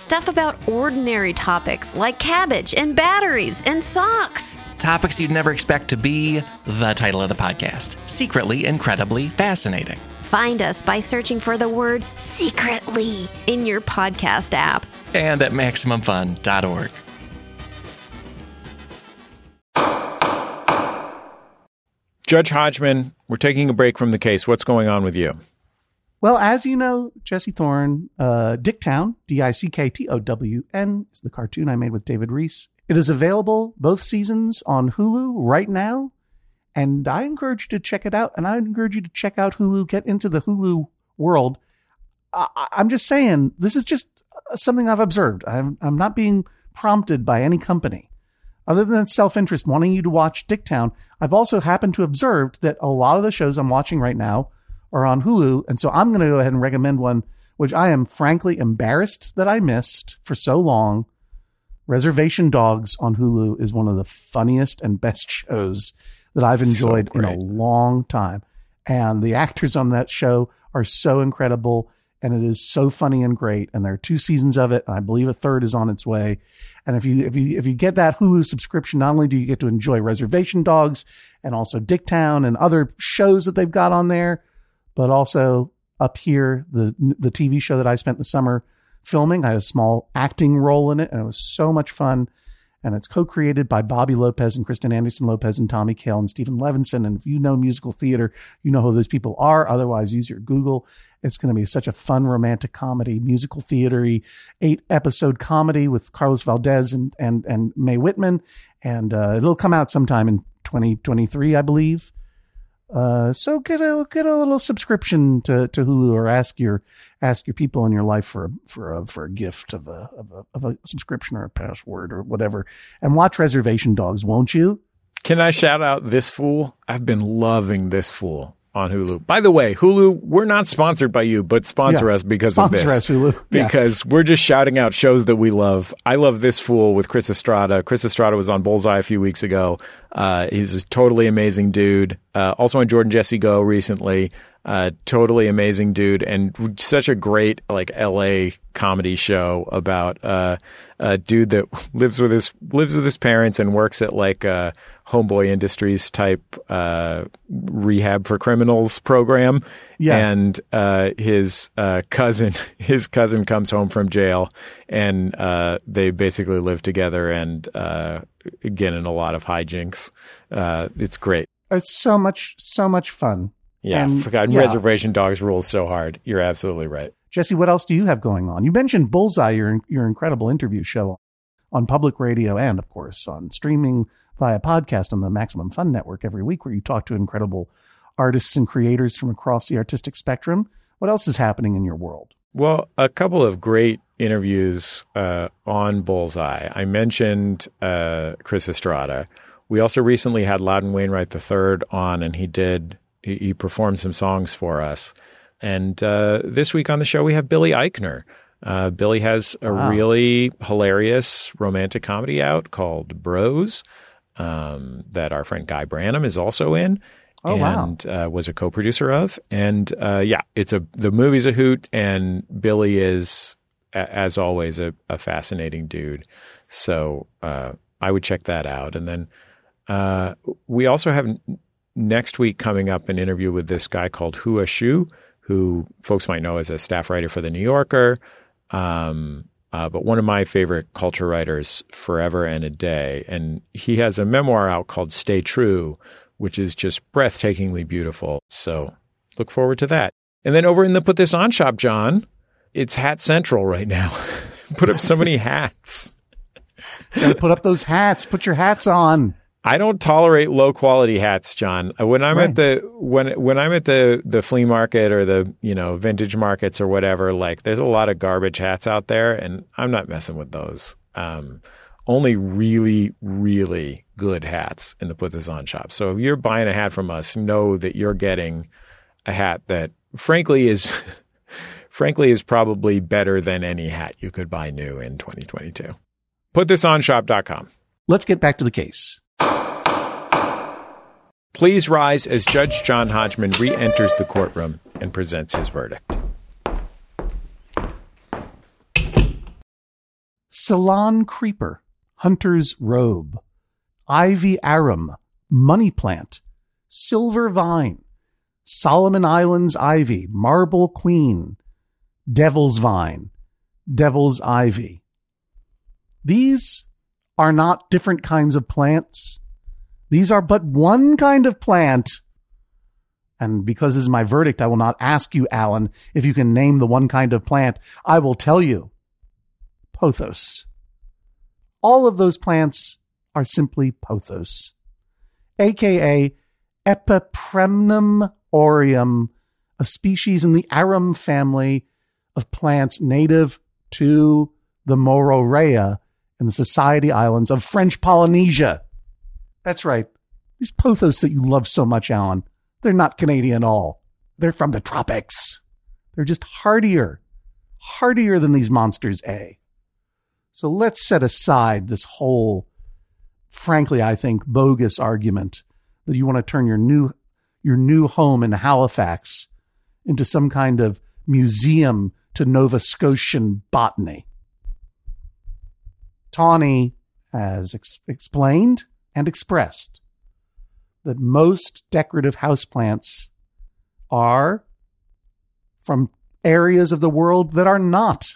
Stuff about ordinary topics like cabbage and batteries and socks. Topics you'd never expect to be the title of the podcast Secretly Incredibly Fascinating. Find us by searching for the word secretly in your podcast app. And at MaximumFun.org. Judge Hodgman, we're taking a break from the case. What's going on with you? Well, as you know, Jesse Thorn, uh, Dicktown, D I C K T O W N, is the cartoon I made with David Rees. It is available both seasons on Hulu right now. And I encourage you to check it out. And I encourage you to check out Hulu, get into the Hulu world. I, I'm just saying, this is just something I've observed. I'm, I'm not being prompted by any company. Other than self interest wanting you to watch Dicktown, I've also happened to observe that a lot of the shows I'm watching right now are on Hulu. And so I'm going to go ahead and recommend one, which I am frankly embarrassed that I missed for so long. Reservation Dogs on Hulu is one of the funniest and best shows that I've enjoyed in a long time. And the actors on that show are so incredible and it is so funny and great. And there are two seasons of it, and I believe a third is on its way. And if you if you if you get that Hulu subscription, not only do you get to enjoy Reservation Dogs and also Dicktown and other shows that they've got on there, but also up here the the TV show that I spent the summer filming. I had a small acting role in it, and it was so much fun. And it's co-created by Bobby Lopez and Kristen Anderson Lopez and Tommy Kail and Steven Levenson. And if you know musical theater, you know who those people are. Otherwise, use your Google. It's going to be such a fun romantic comedy, musical theatery, eight episode comedy with Carlos Valdes and and and Mae Whitman, and uh, it'll come out sometime in 2023, I believe. Uh, so get a get a little subscription to, to Hulu or ask your ask your people in your life for a, for a for a gift of a, of a of a subscription or a password or whatever, and watch Reservation Dogs, won't you? Can I shout out this fool? I've been loving this fool on Hulu. By the way, Hulu, we're not sponsored by you, but sponsor Yeah. us because Sponsor of this. us, Hulu. Yeah. Because we're just shouting out shows that we love. I love this fool with Chris Estrada. Chris Estrada was on Bullseye a few weeks ago. Uh, he's a totally amazing dude. Uh, also on Jordan Jesse Go recently. Uh, totally amazing dude and such a great like LA comedy show about uh, a dude that lives with his lives with his parents and works at like a homeboy industries type uh, rehab for criminals program. Yeah. And uh, his uh, cousin his cousin comes home from jail and uh, they basically live together and uh, get in a lot of hijinks. Uh, it's great. It's so much so much fun. Yeah, And, forgot yeah. Reservation Dogs rules so hard. You're absolutely right. Jesse, what else do you have going on? You mentioned Bullseye, your your incredible interview show on public radio and of course on streaming via podcast on the Maximum Fun Network every week where you talk to incredible artists and creators from across the artistic spectrum. What else is happening in your world? Well, a couple of great interviews uh, on Bullseye. I mentioned uh, Chris Estrada. We also recently had Loudon Wainwright III on, and he did he, he performed some songs for us. And uh, this week on the show, we have Billy Eichner. Uh, Billy has a Wow. really hilarious romantic comedy out called Bros um, that our friend Guy Branum is also in. Oh, wow. and uh, was a co-producer of. And uh, yeah, it's a the movie's a hoot, and Billy is, a- as always, a, a fascinating dude. So uh, I would check that out. And then uh, we also have n- next week coming up an interview with this guy called Hua Hsu, who folks might know as a staff writer for the New Yorker. Um, uh, but one of my favorite culture writers forever and a day. And he has a memoir out called Stay True, which is just breathtakingly beautiful. So look forward to that. And then over in the Put This On shop, John, it's Hat Central right now. Put up so many hats. Put up those hats. Put your hats on. I don't tolerate low quality hats, John. Uh, When I'm Right. at the when when I'm at the the flea market or the you know vintage markets or whatever, like there's a lot of garbage hats out there, and I'm not messing with those. Um, only really, really good hats in the Put This On shop. So if you're buying a hat from us, know that you're getting a hat that frankly is frankly is probably better than any hat you could buy new in 2022. PutThisOnShop.com. Let's get back to the case. Please rise as Judge John Hodgman re enters the courtroom and presents his verdict. Ceylon creeper, hunter's robe, ivy arum, money plant, silver vine, Solomon Islands ivy, marble queen, devil's vine, devil's ivy. These are not different kinds of plants. These are but one kind of plant. And because this is my verdict, I will not ask you, Alan, if you can name the one kind of plant. I will tell you. Pothos. All of those plants are simply pothos, aka Epipremnum aureum, a species in the arum family of plants native to the Moorea in the Society Islands of French Polynesia. That's right. These pothos that you love so much, Alan, they're not Canadian at all. They're from the tropics. They're just hardier, hardier than these monsters, A. So let's set aside this whole, frankly, I think, bogus argument that you want to turn your new your new home in Halifax into some kind of museum to Nova Scotian botany. Tawny has ex- explained and expressed that most decorative houseplants are from areas of the world that are not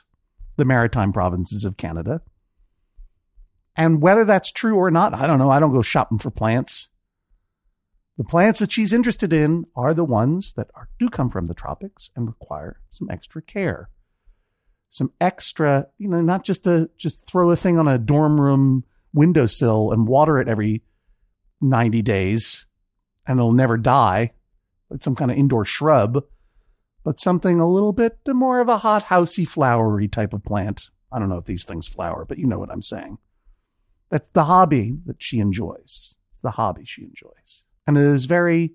the maritime provinces of Canada. And whether that's true or not, I don't know. I don't go shopping for plants. The plants that she's interested in are the ones that are, do come from the tropics and require some extra care. Some extra, you know, not just to just throw a thing on a dorm room windowsill and water it every 90 days and it'll never die. It's some kind of indoor shrub, but something a little bit more of a hot housey flowery type of plant. I don't know if these things flower, but you know what I'm saying. That's the hobby that she enjoys. It's the hobby she enjoys. And it is very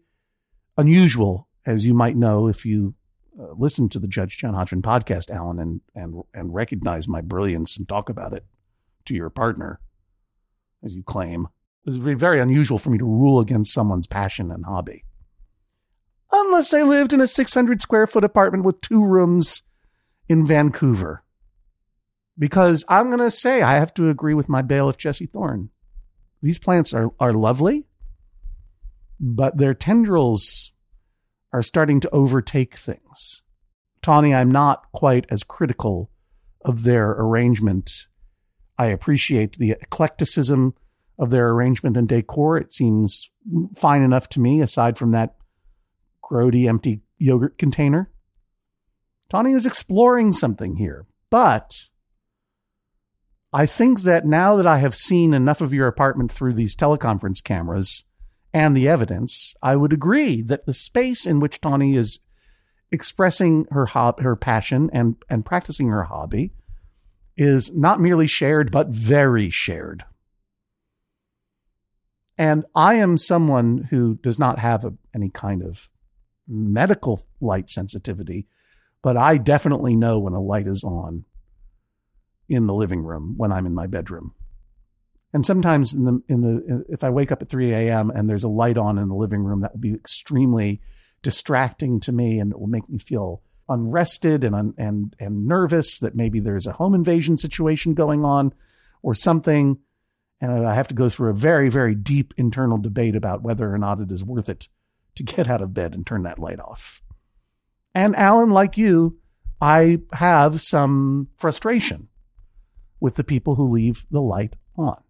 unusual, as you might know if you uh, listen to the Judge John Hodgman podcast, Alan, and, and, and recognize my brilliance and talk about it to your partner, as you claim. It would be very unusual for me to rule against someone's passion and hobby. Unless they lived in a 600 square foot apartment with two rooms in Vancouver. Because I'm going to say, I have to agree with my bailiff, Jesse Thorn. These plants are, are lovely but their tendrils are starting to overtake things. Tawny, I'm not quite as critical of their arrangement. I appreciate the eclecticism of their arrangement and decor. It seems fine enough to me, aside from that grody, empty yogurt container. Tawny is exploring something here, but I think that now that I have seen enough of your apartment through these teleconference cameras, and the evidence, I would agree that the space in which Tawny is expressing her hob- her passion and and practicing her hobby is not merely shared but very shared. And I am someone who does not have a, any kind of medical light sensitivity, but I definitely know when a light is on in the living room when I'm in my bedroom. And sometimes in the in the if I wake up at 3 a.m. and there's a light on in the living room, that will be extremely distracting to me, and it will make me feel unrested and and and nervous that maybe there's a home invasion situation going on, or something. And I have to go through a very very deep internal debate about whether or not it is worth it to get out of bed and turn that light off. And Alan, like you, I have some frustration with the people who leave the light on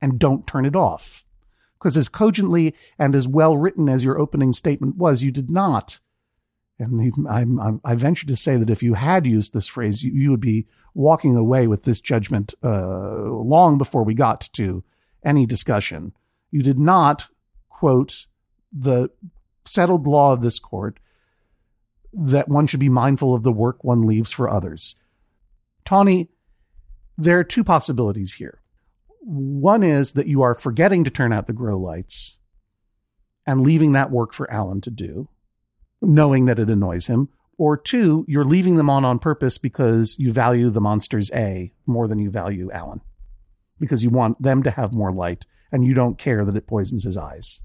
and don't turn it off. Because as cogently and as well written as your opening statement was, you did not. And I'm, I'm, i venture to say that if you had used this phrase, you, you would be walking away with this judgment uh, long before we got to any discussion. You did not quote the settled law of this court that one should be mindful of the work one leaves for others. Tawny, there are two possibilities here. One is that you are forgetting to turn out the grow lights and leaving that work for Alan to do, knowing that it annoys him. Or two, you're leaving them on on purpose because you value the monsteras more than you value Alan, because you want them to have more light and you don't care that it poisons his eyes.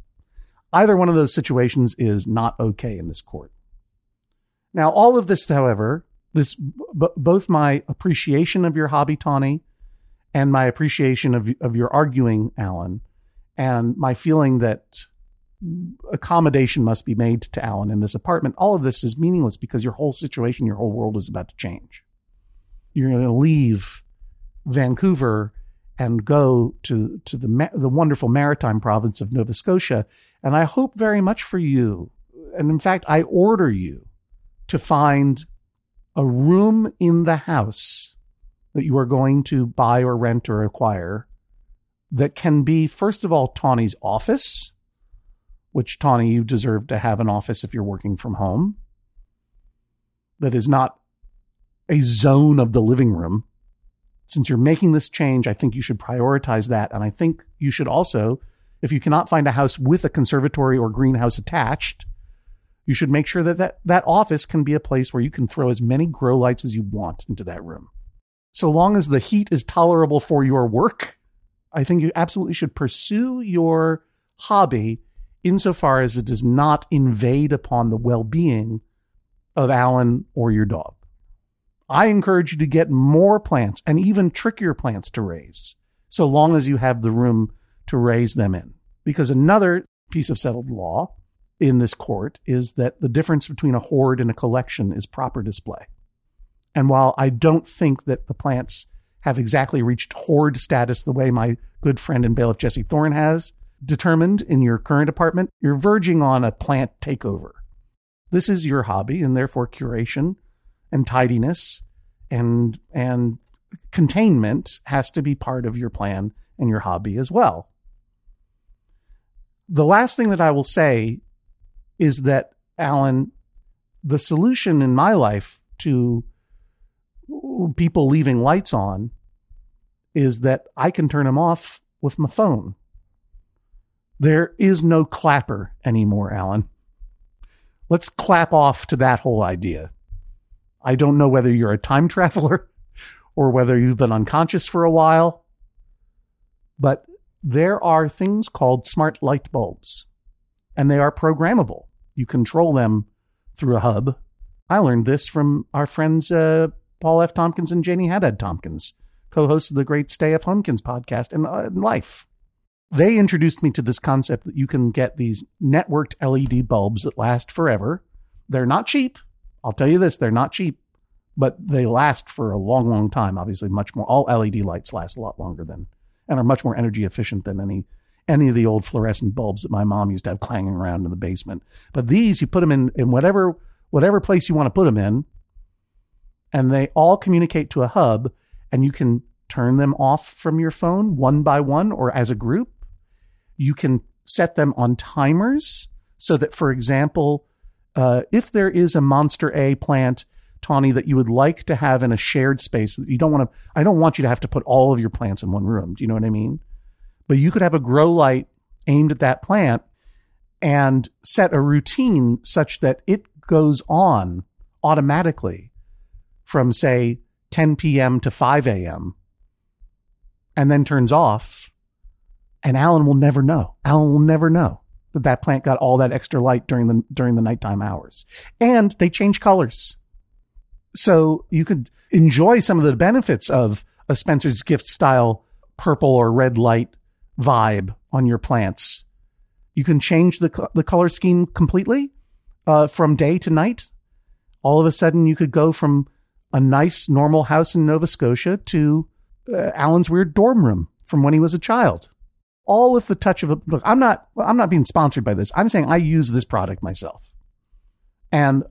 Either one of those situations is not okay in this court. Now, all of this, however, this b- both my appreciation of your hobby, Tawny, and my appreciation of of your arguing, Alan, and my feeling that accommodation must be made to Alan in this apartment. All of this is meaningless because your whole situation, your whole world is about to change. You're going to leave Vancouver and go to to the the wonderful maritime province of Nova Scotia, and I hope very much for you. And in fact, I order you to find a room in the house that you are going to buy or rent or acquire that can be, first of all, Tawny's office, which Tawny, you deserve to have an office if you're working from home, that is not a zone of the living room. Since you're making this change, I think you should prioritize that. And I think you should also, if you cannot find a house with a conservatory or greenhouse attached, you should make sure that, that that office can be a place where you can throw as many grow lights as you want into that room. So long as the heat is tolerable for your work, I think you absolutely should pursue your hobby insofar as it does not invade upon the well being of Alan or your dog. I encourage you to get more plants and even trickier plants to raise, so long as you have the room to raise them in. Because another piece of settled law in this court is that the difference between a hoard and a collection is proper display. And while I don't think that the plants have exactly reached hoard status the way my good friend and bailiff Jesse Thorn has, determined in your current apartment, you're verging on a plant takeover. This is your hobby, and therefore curation and tidiness and and containment has to be part of your plan and your hobby as well. The last thing that I will say is that Alan, the solution in my life to people leaving lights on is that I can turn them off with my phone. There is no clapper anymore, Alan. Let's clap off to that whole idea. I don't know whether you're a time traveler or whether you've been unconscious for a while, but there are things called smart light bulbs, and they are programmable. You control them through a hub. I learned this from our friends uh, Paul F. Tompkins and Janie Haddad Tompkins, co hosts of the great Stay F. Homekins podcast and uh, Life they introduced me to this concept that you can get these networked LED bulbs that last forever. They're not cheap. I'll tell you this, they're not cheap, but they last for a long, long time. Obviously, much more. All LED lights last a lot longer than and are much more energy efficient than any any of the old fluorescent bulbs that my mom used to have clanging around in the basement. But these, you put them in in whatever whatever place you want to put them in, and they all communicate to a hub, and you can turn them off from your phone one by one or as a group you can set them on timers so that, for example, uh, if there is a Monstera plant, Tawny, that you would like to have in a shared space that you don't want to, I don't want you to have to put all of your plants in one room. Do you know what I mean? But you could have a grow light aimed at that plant and set a routine such that it goes on automatically from, say, 10 p.m. to 5 a.m. and then turns off and Alan will never know. Alan will never know that that plant got all that extra light during the during the nighttime hours. And they change colors. So you could enjoy some of the benefits of a Spencer's gift style purple or red light vibe on your plants. You can change the the color scheme completely uh, from day to night. All of a sudden, you could go from a nice normal house in Nova Scotia to uh, Alan's weird dorm room from when he was a child all with the touch of a look. I'm not, I'm not being sponsored by this. I'm saying I use this product myself. And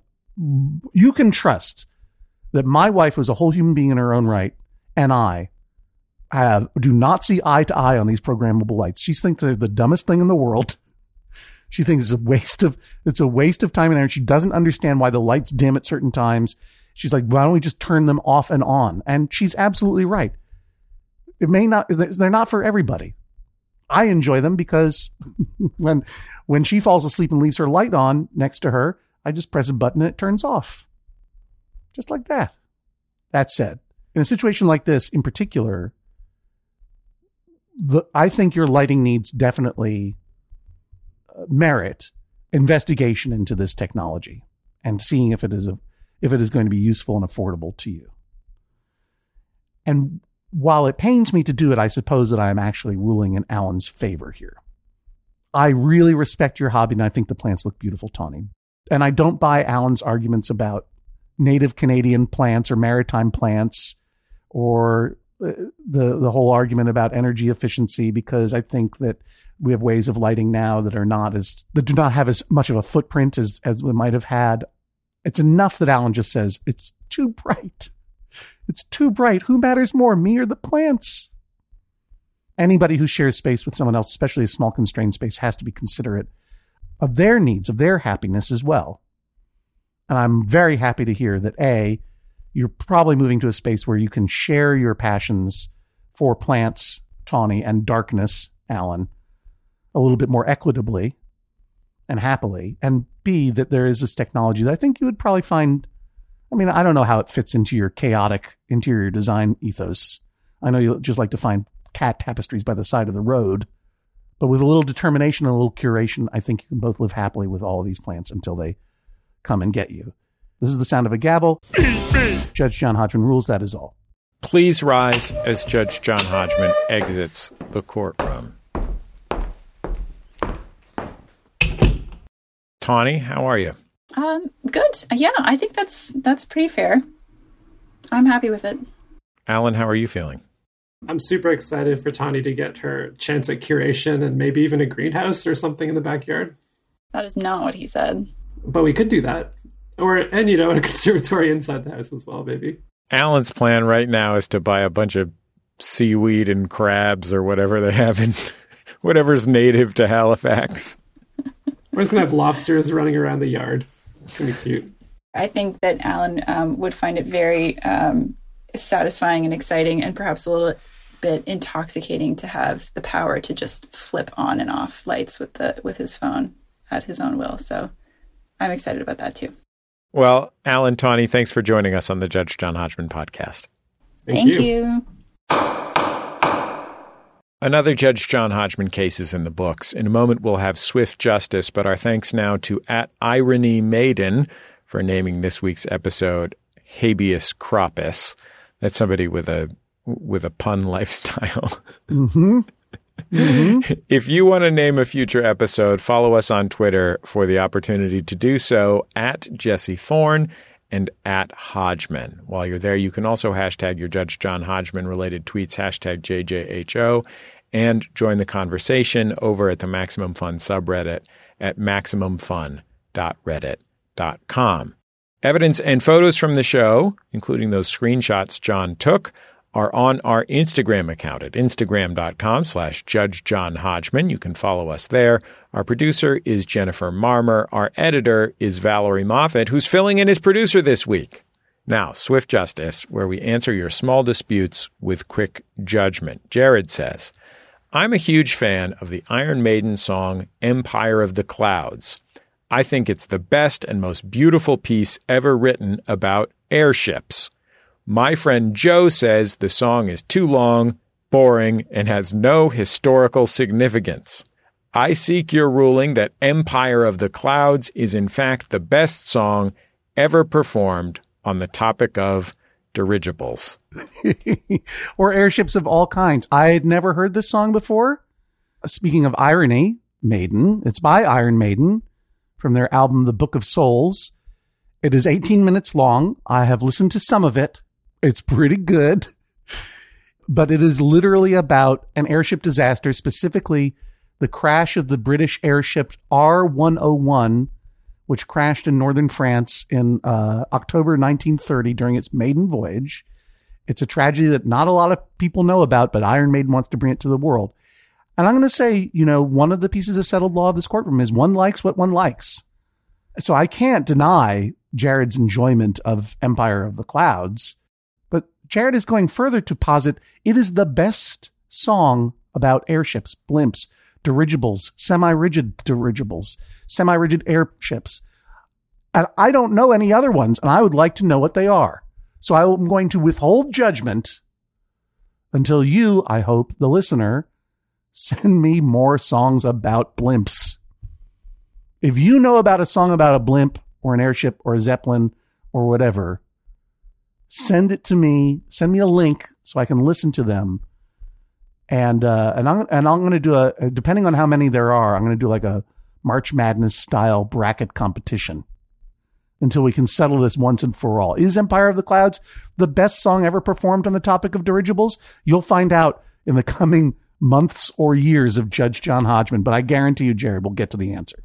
you can trust that my wife was a whole human being in her own right. And I have, do not see eye to eye on these programmable lights. She thinks they're the dumbest thing in the world. She thinks it's a waste of, it's a waste of time and energy. She doesn't understand why the lights dim at certain times. She's like, why don't we just turn them off and on? And she's absolutely right it may not, they're not for everybody. I enjoy them because when when she falls asleep and leaves her light on next to her, I just press a button and it turns off. Just like that. That said, in a situation like this in particular, the I think your lighting needs definitely uh, merit investigation into this technology and seeing if it is a if it is going to be useful and affordable to you. And while it pains me to do it, I suppose that I am actually ruling in Alan's favor here. I really respect your hobby and I think the plants look beautiful, Tawny. And I don't buy Alan's arguments about native Canadian plants or maritime plants or uh, the the whole argument about energy efficiency because I think that we have ways of lighting now that are not as that do not have as much of a footprint as as we might have had. It's enough that Alan just says it's too bright. It's too bright. Who matters more, me or the plants? Anybody who shares space with someone else, especially a small constrained space, has to be considerate of their needs, of their happiness as well. And I'm very happy to hear that A, you're probably moving to a space where you can share your passions for plants, Tawny, and darkness, Alan, a little bit more equitably and happily. And B, that there is this technology that I think you would probably find. I mean, I don't know how it fits into your chaotic interior design ethos. I know you just like to find cat tapestries by the side of the road. But with a little determination and a little curation, I think you can both live happily with all of these plants until they come and get you. This is the sound of a gavel. Judge John Hodgman rules that is all. Please rise as Judge John Hodgman exits the courtroom. Tawny, how are you? Um, good. Yeah, I think that's that's pretty fair. I'm happy with it. Alan, how are you feeling? I'm super excited for Tawny to get her chance at curation and maybe even a greenhouse or something in the backyard. That is not what he said. But we could do that. Or, and you know, a conservatory inside the house as well, maybe. Alan's plan right now is to buy a bunch of seaweed and crabs or whatever they have in whatever's native to Halifax. We're just going to have lobsters running around the yard. It's going to be cute. I think that Alan um, would find it very um, satisfying and exciting and perhaps a little bit intoxicating to have the power to just flip on and off lights with the with his phone at his own will. So I'm excited about that too. Well, Alan Tawny, thanks for joining us on the Judge John Hodgman podcast. Thank, Thank you. you. Another Judge John Hodgman case is in the books. In a moment, we'll have swift justice, but our thanks now to at Irony Maiden for naming this week's episode Habeas Cropus. That's somebody with a with a pun lifestyle. Mm-hmm. Mm-hmm. if you want to name a future episode, follow us on Twitter for the opportunity to do so at Jesse Thorn and at Hodgman. While you're there, you can also hashtag your Judge John Hodgman related tweets, hashtag JJHO, and join the conversation over at the Maximum Fun subreddit at maximumfun.reddit.com. Evidence and photos from the show, including those screenshots John took, are on our Instagram account at instagram.com slash Judge John Hodgman. You can follow us there. Our producer is Jennifer Marmer. Our editor is Valerie Moffat, who's filling in as producer this week. Now, Swift Justice, where we answer your small disputes with quick judgment. Jared says, I'm a huge fan of the Iron Maiden song Empire of the Clouds. I think it's the best and most beautiful piece ever written about airships. My friend Joe says the song is too long, boring, and has no historical significance. I seek your ruling that Empire of the Clouds is in fact the best song ever performed on the topic of dirigibles. or airships of all kinds. I had never heard this song before. Speaking of irony, Maiden, it's by Iron Maiden from their album The Book of Souls. It is 18 minutes long. I have listened to some of it. It's pretty good. But it is literally about an airship disaster, specifically the crash of the British airship R101, which crashed in northern France in uh, October 1930 during its maiden voyage. It's a tragedy that not a lot of people know about, but Iron Maiden wants to bring it to the world. And I'm going to say, you know, one of the pieces of settled law of this courtroom is one likes what one likes. So I can't deny Jared's enjoyment of Empire of the Clouds. But Jared is going further to posit it is the best song about airships, blimps, dirigibles, semi rigid dirigibles, semi rigid airships. And I don't know any other ones, and I would like to know what they are. So I'm going to withhold judgment until you, I hope, the listener, send me more songs about blimps. If you know about a song about a blimp or an airship or a zeppelin or whatever, send it to me. Send me a link so I can listen to them. And uh, and I'm and I'm going to do a depending on how many there are, I'm going to do like a March Madness style bracket competition until we can settle this once and for all. Is Empire of the Clouds the best song ever performed on the topic of dirigibles? You'll find out in the coming months or years of Judge John Hodgman, but I guarantee you, Jared, will get to the answer.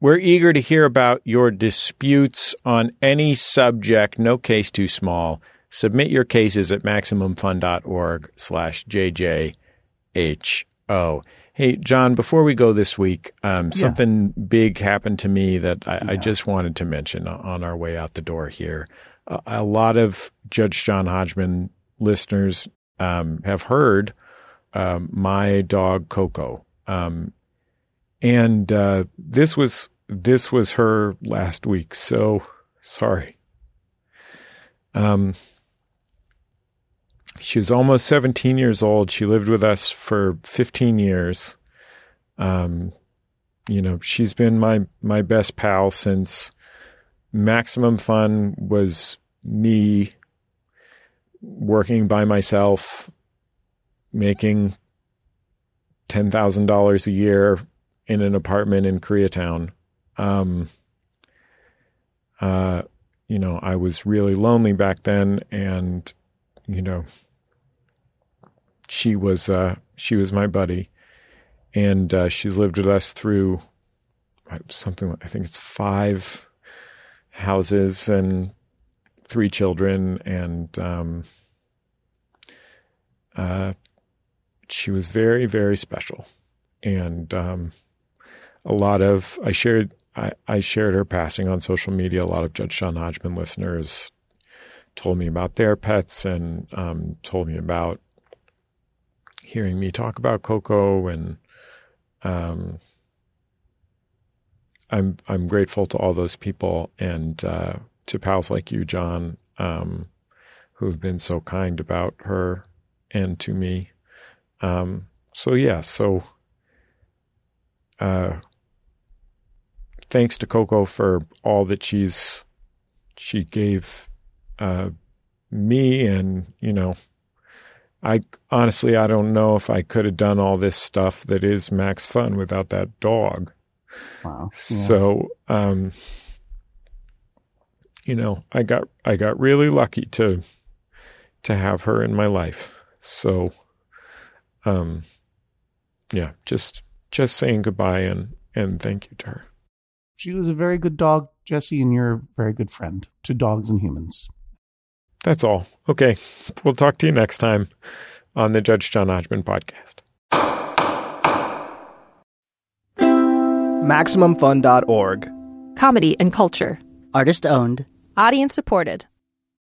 We're eager to hear about your disputes on any subject, no case too small. Submit your cases at MaximumFun.org slash JJHO. Hey, John, before we go this week, um, Yeah. something big happened to me that I, I just wanted to mention on our way out the door here. A, a lot of Judge John Hodgman listeners um, have heard um, my dog Coco, um, and uh, this was this was her last week. So sorry. Um, she was almost 17 years old. She lived with us for 15 years. Um, you know, she's been my my best pal since Maximum Fun was me working by myself, making ten thousand dollars a year in an apartment in Koreatown. Um, uh, you know, I was really lonely back then, and you know, she was uh, she was my buddy, and uh, she's lived with us through something. I think it's five houses and three children, and um, uh, she was very very special, and um, a lot of I shared I shared her passing on social media. A lot of Judge John Hodgman listeners told me about their pets and um, told me about hearing me talk about Coco, and um, I'm I'm grateful to all those people and uh, to pals like you, John, um, who have been so kind about her and to me. Um, so yeah, so uh, thanks to Coco for all that she's she gave uh, me, and you know, I honestly I don't know if I could have done all this stuff that is Max Fun without that dog. Wow. So, um, you know, I got I got really lucky to to have her in my life. So, um, yeah, just just saying goodbye and and thank you to her. She was a very good dog, Jesse, and you're a very good friend to dogs and humans. That's all. Okay, we'll talk to you next time on the Judge John Hodgman podcast. MaximumFun.org. Comedy and culture. Artist owned. Audience supported.